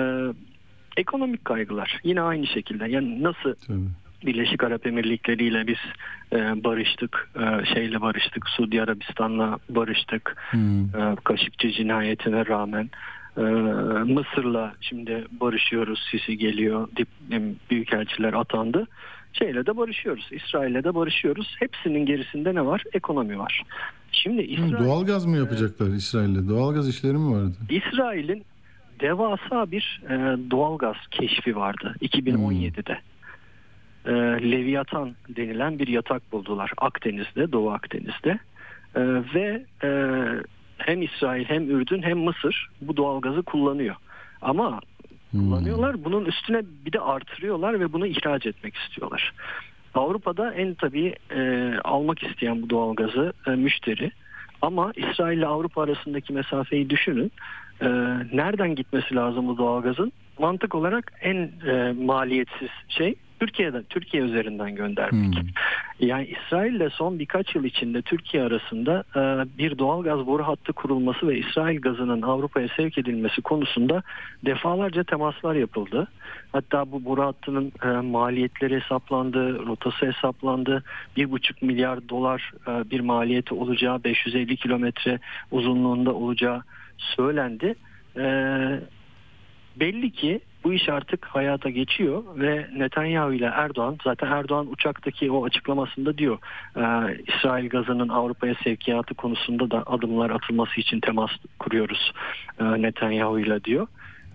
ekonomik kaygılar yine aynı şekilde. Yani nasıl Birleşik Arap Emirlikleri ile biz e, barıştık, e, şeyle barıştık, Suudi Arabistan'la barıştık, e, Kaşıkçı cinayetine rağmen. E, Mısır'la şimdi barışıyoruz, Sisi geliyor, dip, büyükelçiler atandı. Şeyle de barışıyoruz, İsrail'le de barışıyoruz. Hepsinin gerisinde ne var? Ekonomi var. Şimdi İsrail, Doğalgaz mı yapacaklar İsrail'le? Doğalgaz işleri mi vardı? İsrail'in devasa bir e, doğalgaz keşfi vardı 2017'de. e, Leviathan denilen bir yatak buldular Akdeniz'de, Doğu Akdeniz'de. E, ve e, hem İsrail hem Ürdün hem Mısır bu doğalgazı kullanıyor. Ama kullanıyorlar. Bunun üstüne bir de artırıyorlar ve bunu ihraç etmek istiyorlar. Avrupa'da en tabii e, almak isteyen bu doğalgazı e, müşteri. Ama İsrail ile Avrupa arasındaki mesafeyi düşünün. E, nereden gitmesi lazım bu doğalgazın? Mantık olarak en e, maliyetsiz şey Türkiye'den Türkiye üzerinden göndermek. Yani İsrail ile son birkaç yıl içinde Türkiye arasında e, bir doğal gaz boru hattı kurulması ve İsrail gazının Avrupa'ya sevk edilmesi konusunda defalarca temaslar yapıldı. Hatta bu boru hattının e, maliyetleri hesaplandı, rotası hesaplandı. Bir buçuk milyar dolar e, bir maliyeti olacağı, 550 kilometre uzunluğunda olacağı söylendi. E, belli ki bu iş artık hayata geçiyor ve Netanyahu ile Erdoğan zaten Erdoğan uçaktaki o açıklamasında diyor e, İsrail gazının Avrupa'ya sevkiyatı konusunda da adımlar atılması için temas kuruyoruz e, Netanyahu ile diyor.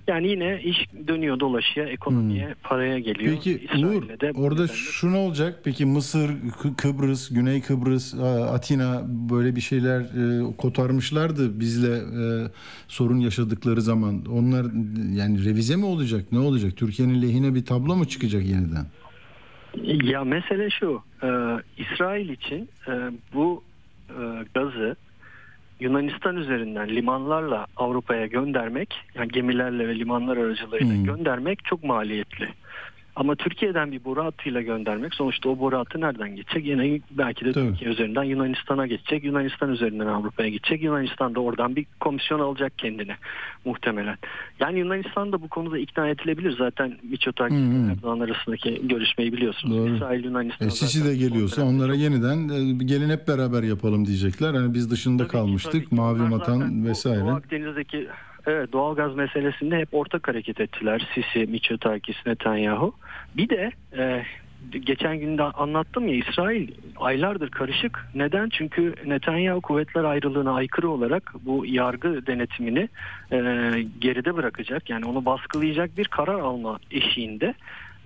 Yani yine iş dönüyor dolaşıyor ekonomiye paraya geliyor. Peki Uğur orada şu ne olacak? Peki Mısır, Kı- Kıbrıs, Güney Kıbrıs, Atina böyle bir şeyler e, kotarmışlardı bizle e, sorun yaşadıkları zaman. Onlar yani revize mi olacak? Ne olacak? Türkiye'nin lehine bir tablo mu çıkacak yeniden? Ya mesele şu, e, İsrail için e, bu e, gazı Yunanistan üzerinden limanlarla Avrupa'ya göndermek, yani gemilerle ve limanlar aracılığıyla göndermek çok maliyetli. Ama Türkiye'den bir boru hattıyla göndermek sonuçta o boru hattı nereden geçecek? Yine belki de Türkiye üzerinden Yunanistan'a geçecek. Yunanistan üzerinden Avrupa'ya gidecek. Yunanistan da oradan bir komisyon alacak kendine muhtemelen. Yani Yunanistan da bu konuda ikna edilebilir. Zaten Miçotakis ve Erdoğan arasındaki görüşmeyi biliyorsunuz. Doğru. İsrail Yunanistan E, Sisi de geliyorsa onlara yeniden e, gelin hep beraber yapalım diyecekler. Hani biz dışında kalmıştık. Mavi Vatan vesaire. Doğu Akdeniz'deki evet doğalgaz meselesinde hep ortak hareket ettiler. Sisi, Mitsotakis, Netanyahu. Bir de e, geçen gün de anlattım ya İsrail aylardır karışık. Neden? Çünkü Netanyahu kuvvetler ayrılığına aykırı olarak bu yargı denetimini e, geride bırakacak. Yani onu baskılayacak bir karar alma eşiğinde.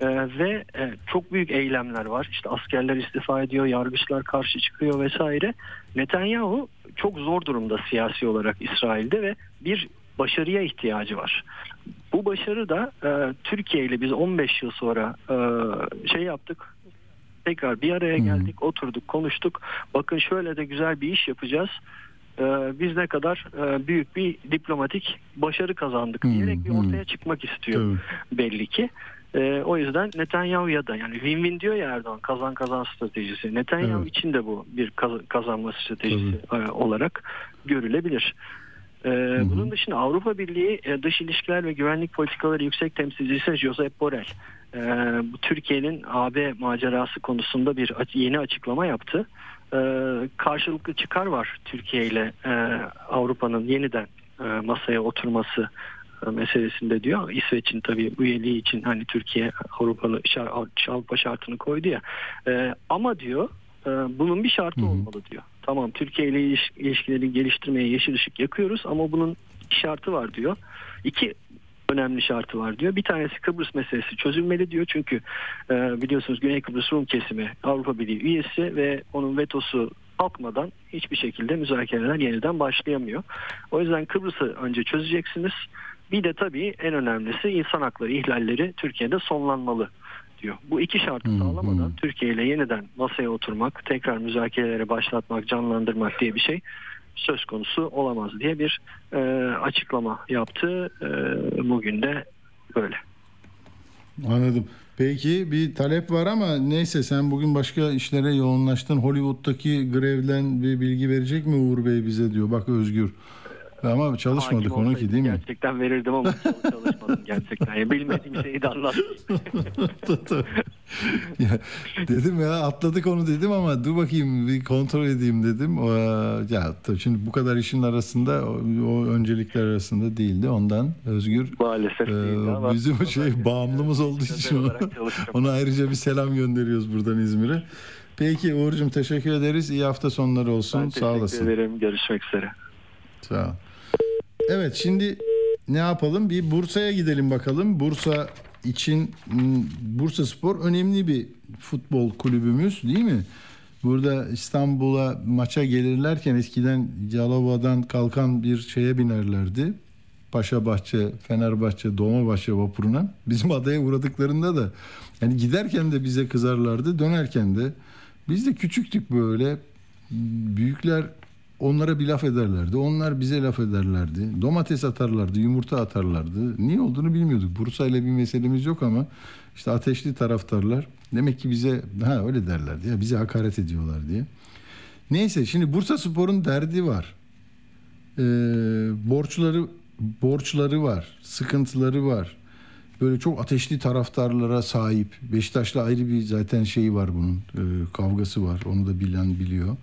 Ee, ve e, çok büyük eylemler var. İşte askerler istifa ediyor, yargıçlar karşı çıkıyor vesaire. Netanyahu çok zor durumda siyasi olarak İsrail'de ve bir başarıya ihtiyacı var. Bu başarı da e, Türkiye ile biz 15 yıl sonra e, şey yaptık. Tekrar bir araya geldik, oturduk, konuştuk. Bakın şöyle de güzel bir iş yapacağız. E, biz ne kadar e, büyük bir diplomatik başarı kazandık diyerek bir ortaya çıkmak istiyor belli ki. Ee, o yüzden Netanyahu'ya da yani win-win diyor ya Erdoğan kazan kazan stratejisi. Netanyahu Evet. için de bu bir kaz- kazanma stratejisi e, olarak görülebilir. Ee, bunun dışında Avrupa Birliği e, Dış İlişkiler ve Güvenlik Politikaları Yüksek Temsilcisi Josep Borrell e, bu Türkiye'nin AB macerası konusunda bir yeni açıklama yaptı. E, karşılıklı çıkar var Türkiye ile e, Avrupa'nın yeniden e, masaya oturması meselesinde diyor. İsveç'in tabii üyeliği için hani Türkiye Avrupa'nın Avrupa şartını koydu ya. E, ama diyor e, bunun bir şartı olmalı diyor. Tamam Türkiye ile iliş- ilişkileri geliştirmeye yeşil ışık yakıyoruz ama bunun şartı var diyor. İki önemli şartı var diyor. Bir tanesi Kıbrıs meselesi çözülmeli diyor. Çünkü e, biliyorsunuz Güney Kıbrıs Rum kesimi Avrupa Birliği üyesi ve onun vetosu kalkmadan hiçbir şekilde müzakereler yeniden başlayamıyor. O yüzden Kıbrıs'ı önce çözeceksiniz. Bir de tabii en önemlisi insan hakları ihlalleri Türkiye'de sonlanmalı diyor. Bu iki şartı sağlamadan Türkiye ile yeniden masaya oturmak, tekrar müzakerelere başlatmak, canlandırmak diye bir şey söz konusu olamaz diye bir e, açıklama yaptı. E, bugün de böyle. Anladım. Peki bir talep var ama neyse sen bugün başka işlere yoğunlaştın. Hollywood'daki grevden bir bilgi verecek mi Uğur Bey bize diyor. Bak Özgür. Ama çalışmadık Hakim onunki değil mi? Gerçekten verirdim ama çalışmadım gerçekten. Yani bilmediğim şeyi de anlatmayayım. ya, dedim ya atladık onu dedim ama dur bakayım bir kontrol edeyim dedim. O, ya şimdi bu kadar işin arasında o, o öncelikler arasında değildi. Ondan Özgür Maalesef e, ama bizim şey bağımlımız olduğu için ona, ona ayrıca bir selam gönderiyoruz buradan İzmir'e. Peki Uğur'cum teşekkür ederiz. İyi hafta sonları olsun. Ben Sağ teşekkür olasın. ederim. Görüşmek üzere. Sağ ol. Evet şimdi ne yapalım? Bir Bursa'ya gidelim bakalım. Bursa için m, Bursa Spor önemli bir futbol kulübümüz değil mi? Burada İstanbul'a maça gelirlerken eskiden Yalova'dan kalkan bir şeye binerlerdi. Paşabahçe, Fenerbahçe, Dolmabahçe vapuruna. Bizim adaya uğradıklarında da yani giderken de bize kızarlardı, dönerken de. Biz de küçüktük böyle. Büyükler onlara bir laf ederlerdi. Onlar bize laf ederlerdi. Domates atarlardı, yumurta atarlardı. Niye olduğunu bilmiyorduk. Bursa ile bir meselemiz yok ama işte ateşli taraftarlar demek ki bize ha öyle derlerdi ya bize hakaret ediyorlar diye. Neyse şimdi Bursa Spor'un derdi var. Ee, borçları borçları var, sıkıntıları var. Böyle çok ateşli taraftarlara sahip. Beşiktaş'la ayrı bir zaten şeyi var bunun. e, kavgası var. Onu da bilen biliyor.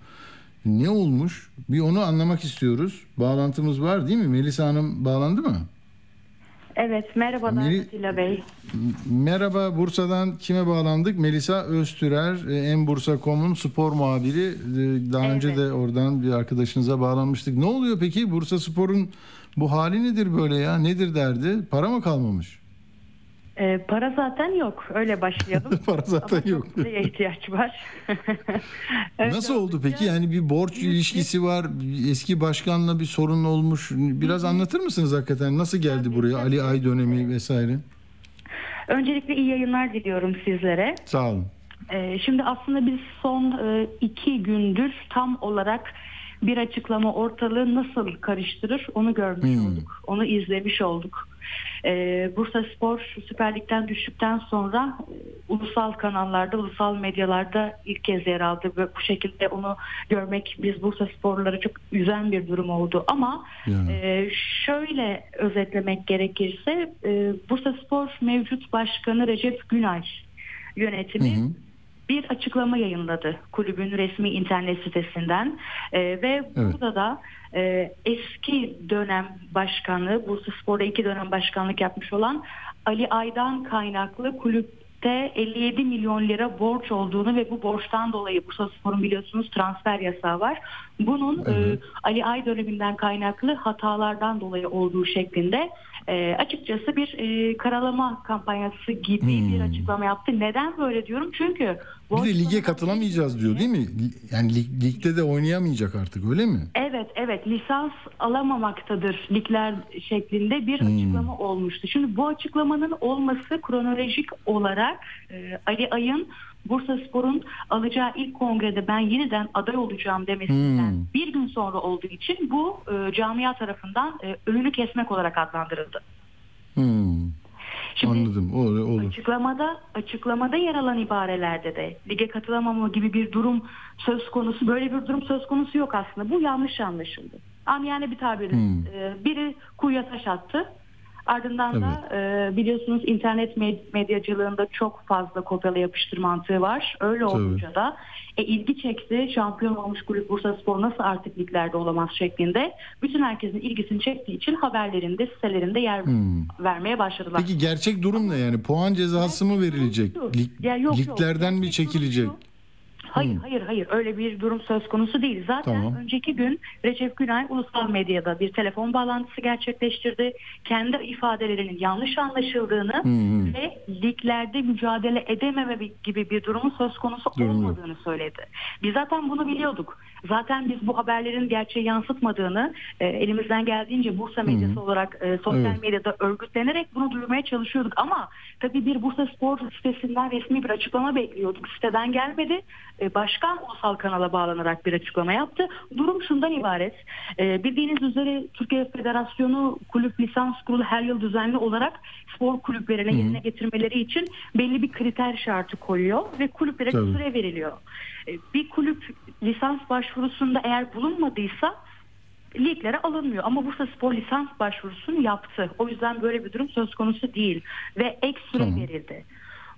Ne olmuş? Bir onu anlamak istiyoruz. Bağlantımız var değil mi? Melisa Hanım bağlandı mı? Evet, merhabalar Meri- Atilla Bey. Merhaba Bursa'dan kime bağlandık? Melisa Öztürer, e, en Bursa.com'un spor muhabiri. E, Daha önce de oradan bir arkadaşınıza bağlanmıştık. Ne oluyor peki? Bursa Spor'un bu hali nedir böyle ya? Nedir derdi? Para mı kalmamış? Ee, para zaten yok, öyle başlayalım. Para zaten Ama yok. çok ihtiyaç var. Nasıl oldu peki? Yani bir borç ilişkisi var. Eski başkanla bir sorun olmuş. Biraz anlatır mısınız hakikaten? Nasıl geldi buraya? Ali Ay dönemi vesaire. Öncelikle iyi yayınlar diliyorum sizlere. Sağ olun. Ee, şimdi aslında biz son e, iki gündür tam olarak bir açıklama ortalığı nasıl karıştırır onu görmüş Hmm. olduk. Onu izlemiş olduk. Ee, Bursa Spor Süper Lig'den düştükten sonra e, ulusal kanallarda, ulusal medyalarda ilk kez yer aldı ve bu şekilde onu görmek biz Bursa Sporları çok üzen bir durum oldu. Ama e, şöyle özetlemek gerekirse e, Bursa Spor mevcut başkanı Recep Günay yönetimi bir açıklama yayınladı kulübün resmi internet sitesinden. Ee, ve burada da e, eski dönem başkanı Bursa Spor'da iki dönem başkanlık yapmış olan Ali Aydan kaynaklı kulüpte 57 milyon lira borç olduğunu ve bu borçtan dolayı Bursa Spor'un biliyorsunuz transfer yasağı var. Bunun e, Ali Ay döneminden kaynaklı hatalardan dolayı olduğu şeklinde e, açıkçası bir e, karalama kampanyası gibi bir açıklama yaptı. Neden böyle diyorum? Çünkü Bir de lige katılamayacağız diyor değil mi? Yani lig- ligde de oynayamayacak artık öyle mi? Evet evet lisans alamamaktadır ligler şeklinde bir Hmm. açıklama olmuştu. Şimdi bu açıklamanın olması kronolojik olarak e, Ali Ay'ın Bursa Spor'un alacağı ilk kongrede ben yeniden aday olacağım demesinden Hmm. bir gün sonra olduğu için bu e, camia tarafından e, önünü kesmek olarak adlandırıldı. Hmm. Anladım. Olur, olur. Açıklamada açıklamada yer alan ibarelerde de lige katılamama gibi bir durum söz konusu böyle bir durum söz konusu yok aslında. Bu yanlış anlaşıldı. Amiyane bir tabirle Hmm. e, biri kuyuya taş attı. Ardından da e, biliyorsunuz internet med- medyacılığında çok fazla kopyala yapıştır mantığı var. Öyle olunca da e, ilgi çekti. Şampiyon olmuş kulüp Bursa Spor nasıl artık liglerde olamaz şeklinde. Bütün herkesin ilgisini çektiği için haberlerinde, sitelerinde yer Hmm. vermeye başladılar. Peki gerçek durum ne yani? Puan cezası mı verilecek? Lig- Ya yok, yok. liglerden mi çekilecek? Hayır hayır hayır öyle bir durum söz konusu değil. Zaten Tamam. önceki gün Recep Günay ulusal medyada bir telefon bağlantısı gerçekleştirdi. Kendi ifadelerinin yanlış anlaşıldığını Hı hı. ve liglerde mücadele edememe gibi bir durumun söz konusu Durum yok. olmadığını söyledi. Biz zaten bunu biliyorduk. Zaten biz bu haberlerin gerçeği yansıtmadığını e, elimizden geldiğince Bursa medyası olarak e, sosyal Evet. medyada örgütlenerek bunu duyurmaya çalışıyorduk. Ama tabii bir Bursa Spor sitesinden resmi bir açıklama bekliyorduk. Siteden gelmedi. E, başkan ulusal kanala bağlanarak bir açıklama yaptı. Durum şundan ibaret. E, bildiğiniz üzere Türkiye Federasyonu Kulüp Lisans Kurulu her yıl düzenli olarak spor kulüplerine Hı yerine getirmeleri için belli bir kriter şartı koyuyor ve kulüplere Tabii. süre veriliyor. E, bir kulüp lisans başvurusunda eğer bulunmadıysa liglere alınmıyor. Ama Bursa Spor lisans başvurusunu yaptı. O yüzden böyle bir durum söz konusu değil. Ve ek süre Tamam. verildi.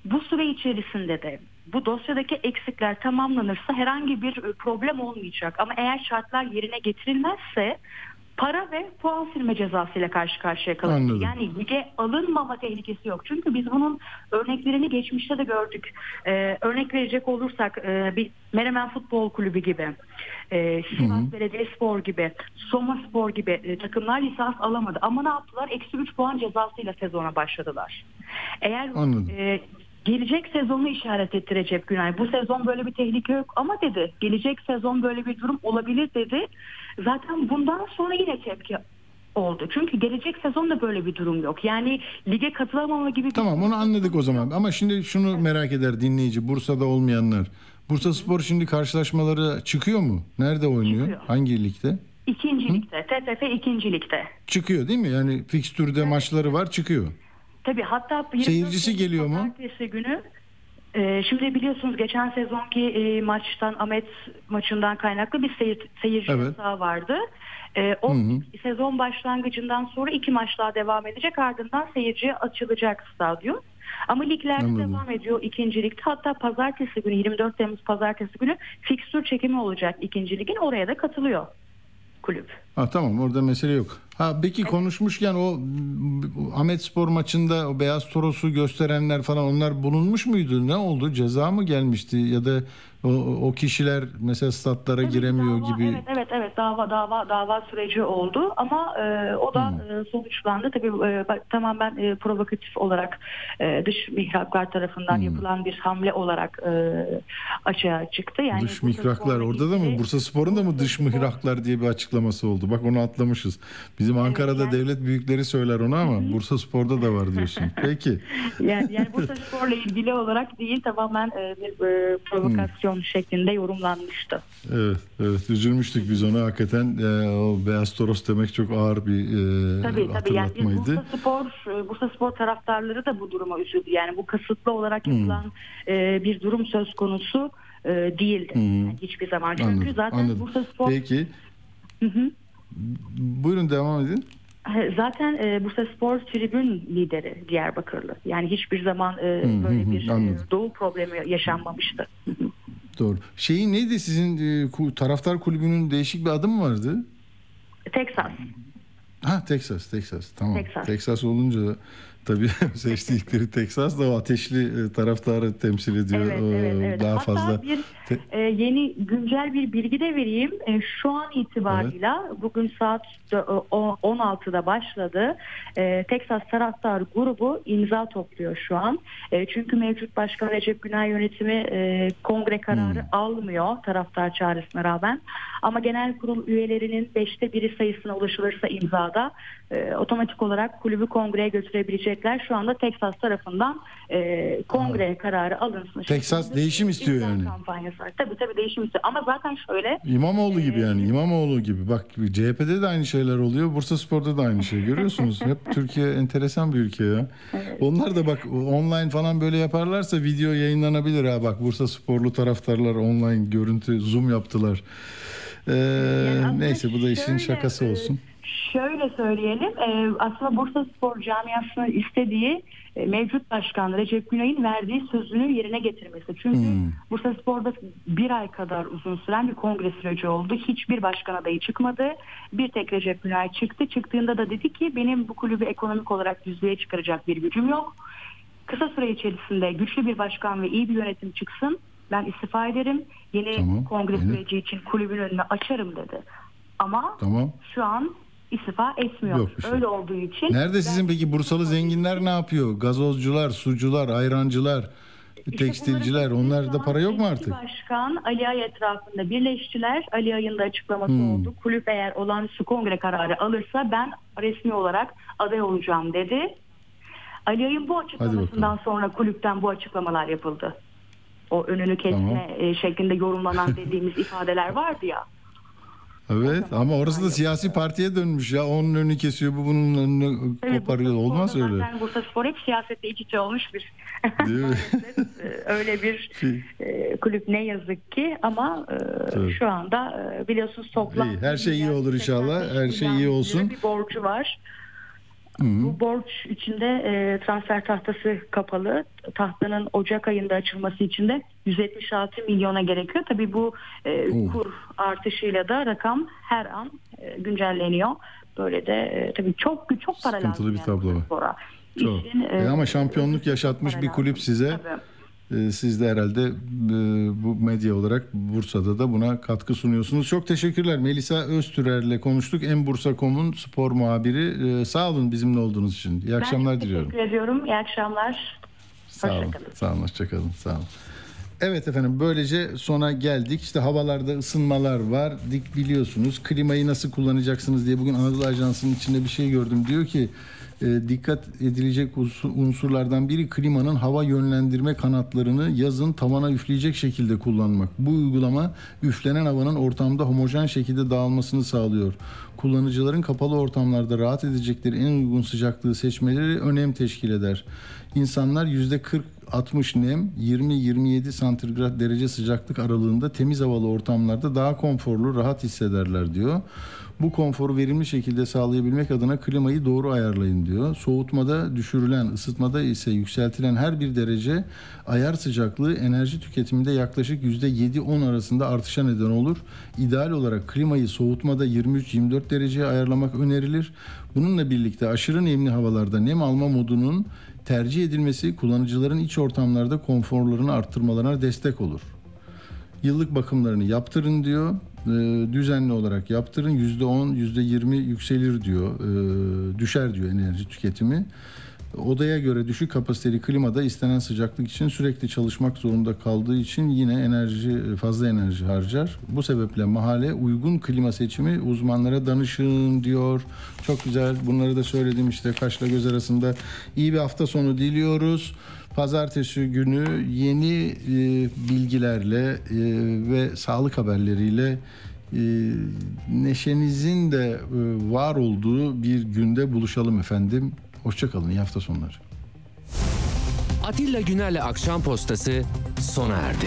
Bu süre içerisinde de bu dosyadaki eksikler tamamlanırsa herhangi bir e, problem olmayacak. Ama eğer şartlar yerine getirilmezse para ve puan silme cezasıyla karşı karşıya kalır. Anladım. Yani lige alınmama tehlikesi yok. Çünkü biz bunun örneklerini geçmişte de gördük. Ee, örnek verecek olursak e, bir Menemen Futbol Kulübü gibi, e, Sivas Belediyespor gibi, Soma Spor gibi e, takımlar lisans alamadı. Ama ne yaptılar? Eksi 3 puan cezasıyla sezona başladılar. Eğer Anladım. e, gelecek sezonu işaret etti Recep Günay. Bu sezon böyle bir tehlike yok ama dedi. Gelecek sezon böyle bir durum olabilir dedi. Zaten bundan sonra yine tepki oldu. Çünkü gelecek sezon da böyle bir durum yok. Yani lige katılamama gibi bir Tamam onu anladık o zaman. Ama şimdi şunu merak eder dinleyici Bursa'da olmayanlar. Bursa Spor şimdi karşılaşmaları çıkıyor mu? Nerede oynuyor? Çıkıyor. Hangi ligde? İkinci ligde, TTF ikinci ligde. Çıkıyor değil mi? Yani fikstürde maçları var çıkıyor. Tabii hatta 24 Seyircisi geliyor mu? Pazartesi günü e, şimdi biliyorsunuz geçen sezonki e, maçtan Ahmet maçından kaynaklı bir seyir, seyirci Evet. yasağı vardı. E, o Hı hı. sezon başlangıcından sonra iki maç daha devam edecek ardından seyirciye açılacak stadyum. Ama liglerde Anladım. devam ediyor ikinci ligde. Hatta pazartesi günü 24 Temmuz pazartesi günü fikstür çekimi olacak ikinci ligin. Oraya da katılıyor kulüp. Ha tamam orada mesele yok. Ha peki konuşmuşken o Ahmet Spor maçında o beyaz torosu gösterenler falan onlar bulunmuş muydu? Ne oldu? Ceza mı gelmişti ya da o, o kişiler mesela statlara giremiyor Dava, gibi. Evet evet evet dava dava dava süreci oldu ama e, o da Hmm. e, sonuçlandı. Tabii e, tamamen e, provokatif olarak e, dış mihraklar tarafından yapılan bir hamle olarak e, açığa çıktı. Yani Hmm. dış mihraklar orada da mı? Bursa Spor'un da mı dış mihraklar diye bir açıklaması oldu? Bak onu atlamışız. Bizim Ankara'da devlet büyükleri söyler onu ama Bursa Spor'da da var diyorsun. Peki. yani, yani Bursa Spor'la ilgili olarak değil tamamen e, bir e, provokasyon şeklinde yorumlanmıştı. Evet, evet üzülmüştük biz ona hakikaten e, o beyaz toros demek çok ağır bir e, Tabii tabii yani hatırlatmaydı. Bursa Spor, e, Bursa Spor taraftarları da bu duruma üzüldü. Yani bu kasıtlı olarak Hmm. yapılan e, bir durum söz konusu e, değildi. Hmm. Yani hiçbir zaman. Çünkü Anladım, zaten anladım. Bursa Spor Peki. Hı hı. Buyurun devam edin. Zaten e, Bursa Spor tribün lideri Diyarbakırlı. Yani hiçbir zaman e, Hı hı böyle hı, bir e, anladım. doğu problemi yaşanmamıştı. Doğru. Şeyi neydi sizin e, taraftar kulübünün değişik bir adı mı vardı? Texas. Ha Texas, Texas. Tamam. Texas. Texas olunca tabii seçtikleri Texas da o ateşli e, taraftarı temsil ediyor. Evet, evet, evet. Daha Hatta fazla. bir e, yeni güncel bir bilgi de vereyim. E, şu an itibarıyla bugün saat e, o- 16'da başladı. E, Texas Taraftar Grubu imza topluyor şu an. E, çünkü mevcut Başkan Recep Günay yönetimi e, kongre kararı Hmm. almıyor taraftar çağrısına rağmen. Ama genel kurul üyelerinin beşte biri sayısına ulaşılırsa imzada e, otomatik olarak kulübü kongreye götürebilecekler. Şu anda Texas tarafından e, kongre kararı alınsın. Texas değişim istiyor yani. kampanyası var. Tabii tabii değişim istiyor. Ama zaten şöyle İmamoğlu gibi yani İmamoğlu gibi. Bak CHP'de de aynı şeyler oluyor. Bursa Spor'da da aynı şey. Görüyorsunuz. Hep Türkiye enteresan bir ülke ya. Onlar da bak online falan böyle yaparlarsa video yayınlanabilir ha. Bak Bursa Sporlu taraftarlar online görüntü zoom yaptılar. Ee, neyse bu da işin şöyle, şakası e, olsun. Şöyle söyleyelim, e, aslında Bursa Spor camiasının istediği e, mevcut başkan Recep Günay'ın verdiği sözünü yerine getirmesi. Çünkü Hmm. Bursa Spor'da bir ay kadar uzun süren bir kongre süreci oldu. Hiçbir başkan adayı çıkmadı. Bir tek Recep Günay çıktı. Çıktığında da dedi ki benim bu kulübü ekonomik olarak düzlüğe çıkaracak bir gücüm yok. Kısa süre içerisinde güçlü bir başkan ve iyi bir yönetim çıksın. Ben istifa ederim. Yeni Tamam, kongre yeni. süreci için kulübün önünü açarım dedi. Ama Tamam. şu an istifa etmiyor. Yok şey. Öyle olduğu için Nerede sizin peki Bursalı zenginler ne yapıyor? Gazozcular, sucular, ayrancılar, tekstilciler onlarda para yok mu artık? Başkan Ali Ay etrafında birleştiler. Ali Ay'ın da açıklaması Hmm. oldu. Kulüp eğer olağanüstü kongre kararı alırsa ben resmi olarak aday olacağım dedi. Ali Ay'ın bu açıklamasından sonra kulüpten bu açıklamalar yapıldı. O önünü kesme e, şeklinde yorumlanan dediğimiz ifadeler vardı ya. Evet ama orası da siyasi partiye dönmüş ya. Onun önünü kesiyor, bu bunun önünü koparıyor. Olmaz öyle. Zaten Bursa Spor hep siyasette iç içe olmuş bir? Ee, öyle bir e, kulüp ne yazık ki ama e, Tabii. şu anda e, biliyorsunuz toplam İyi, her şey iyi olur inşallah. Her şey iyi olsun. bir borcu var. Hı hı. Bu borç içinde e, transfer tahtası kapalı. Tahtanın Ocak ayında açılması için de 176 milyona gerekiyor. Tabii bu e, Oh. kur artışıyla da rakam her an e, güncelleniyor. Böyle de e, tabii çok çok para lazım. Sıkıntılı bir yani tablo var. Çok. İşin, E, ama şampiyonluk yaşatmış bir kulüp size. E, Siz de herhalde e, bu medya olarak Bursa'da da buna katkı sunuyorsunuz. Çok teşekkürler. Melisa Öztürer'le konuştuk. En Bursa.com'un spor muhabiri. E, Sağ olun bizimle olduğunuz için. İyi akşamlar ben diliyorum. teşekkür ediyorum. İyi akşamlar. Sağ olun. Hoşçakalın. Sağ olun. Hoşçakalın. Sağ olun. Evet efendim böylece sona geldik. İşte havalarda ısınmalar var. Dik biliyorsunuz. Klimayı nasıl kullanacaksınız diye bugün Anadolu Ajansı'nın içinde bir şey gördüm. Diyor ki e, dikkat edilecek unsur- unsurlardan biri klimanın hava yönlendirme kanatlarını yazın tavana üfleyecek şekilde kullanmak. Bu uygulama üflenen havanın ortamda homojen şekilde dağılmasını sağlıyor. Kullanıcıların kapalı ortamlarda rahat edecekleri en uygun sıcaklığı seçmeleri önem teşkil eder. İnsanlar %40-60 nem, 20-27 santigrat derece sıcaklık aralığında temiz havalı ortamlarda daha konforlu, rahat hissederler diyor. Bu konforu verimli şekilde sağlayabilmek adına klimayı doğru ayarlayın diyor. Soğutmada düşürülen, ısıtmada ise yükseltilen her bir derece ayar sıcaklığı enerji tüketiminde yaklaşık %7-10 arasında artışa neden olur. İdeal olarak klimayı soğutmada 23-24 dereceye ayarlamak önerilir. Bununla birlikte aşırı nemli havalarda nem alma modunun tercih edilmesi kullanıcıların iç ortamlarda konforlarını arttırmalarına destek olur. Yıllık bakımlarını yaptırın diyor. Ee, düzenli olarak yaptırın. %10, %20 yükselir diyor. Ee, düşer diyor enerji tüketimi. Odaya göre düşük kapasiteli klimada istenen sıcaklık için sürekli çalışmak zorunda kaldığı için yine enerji fazla enerji harcar. Bu sebeple mahalle uygun klima seçimi uzmanlara danışın diyor. Çok güzel. Bunları da söyledim işte kaşla göz arasında. iyi bir hafta sonu diliyoruz. Pazartesi günü yeni e, bilgilerle e, ve sağlık haberleriyle e, neşenizin de e, var olduğu bir günde buluşalım efendim. Hoşçakalın. İyi hafta sonları. Atilla Güner'le Akşam Postası sona erdi.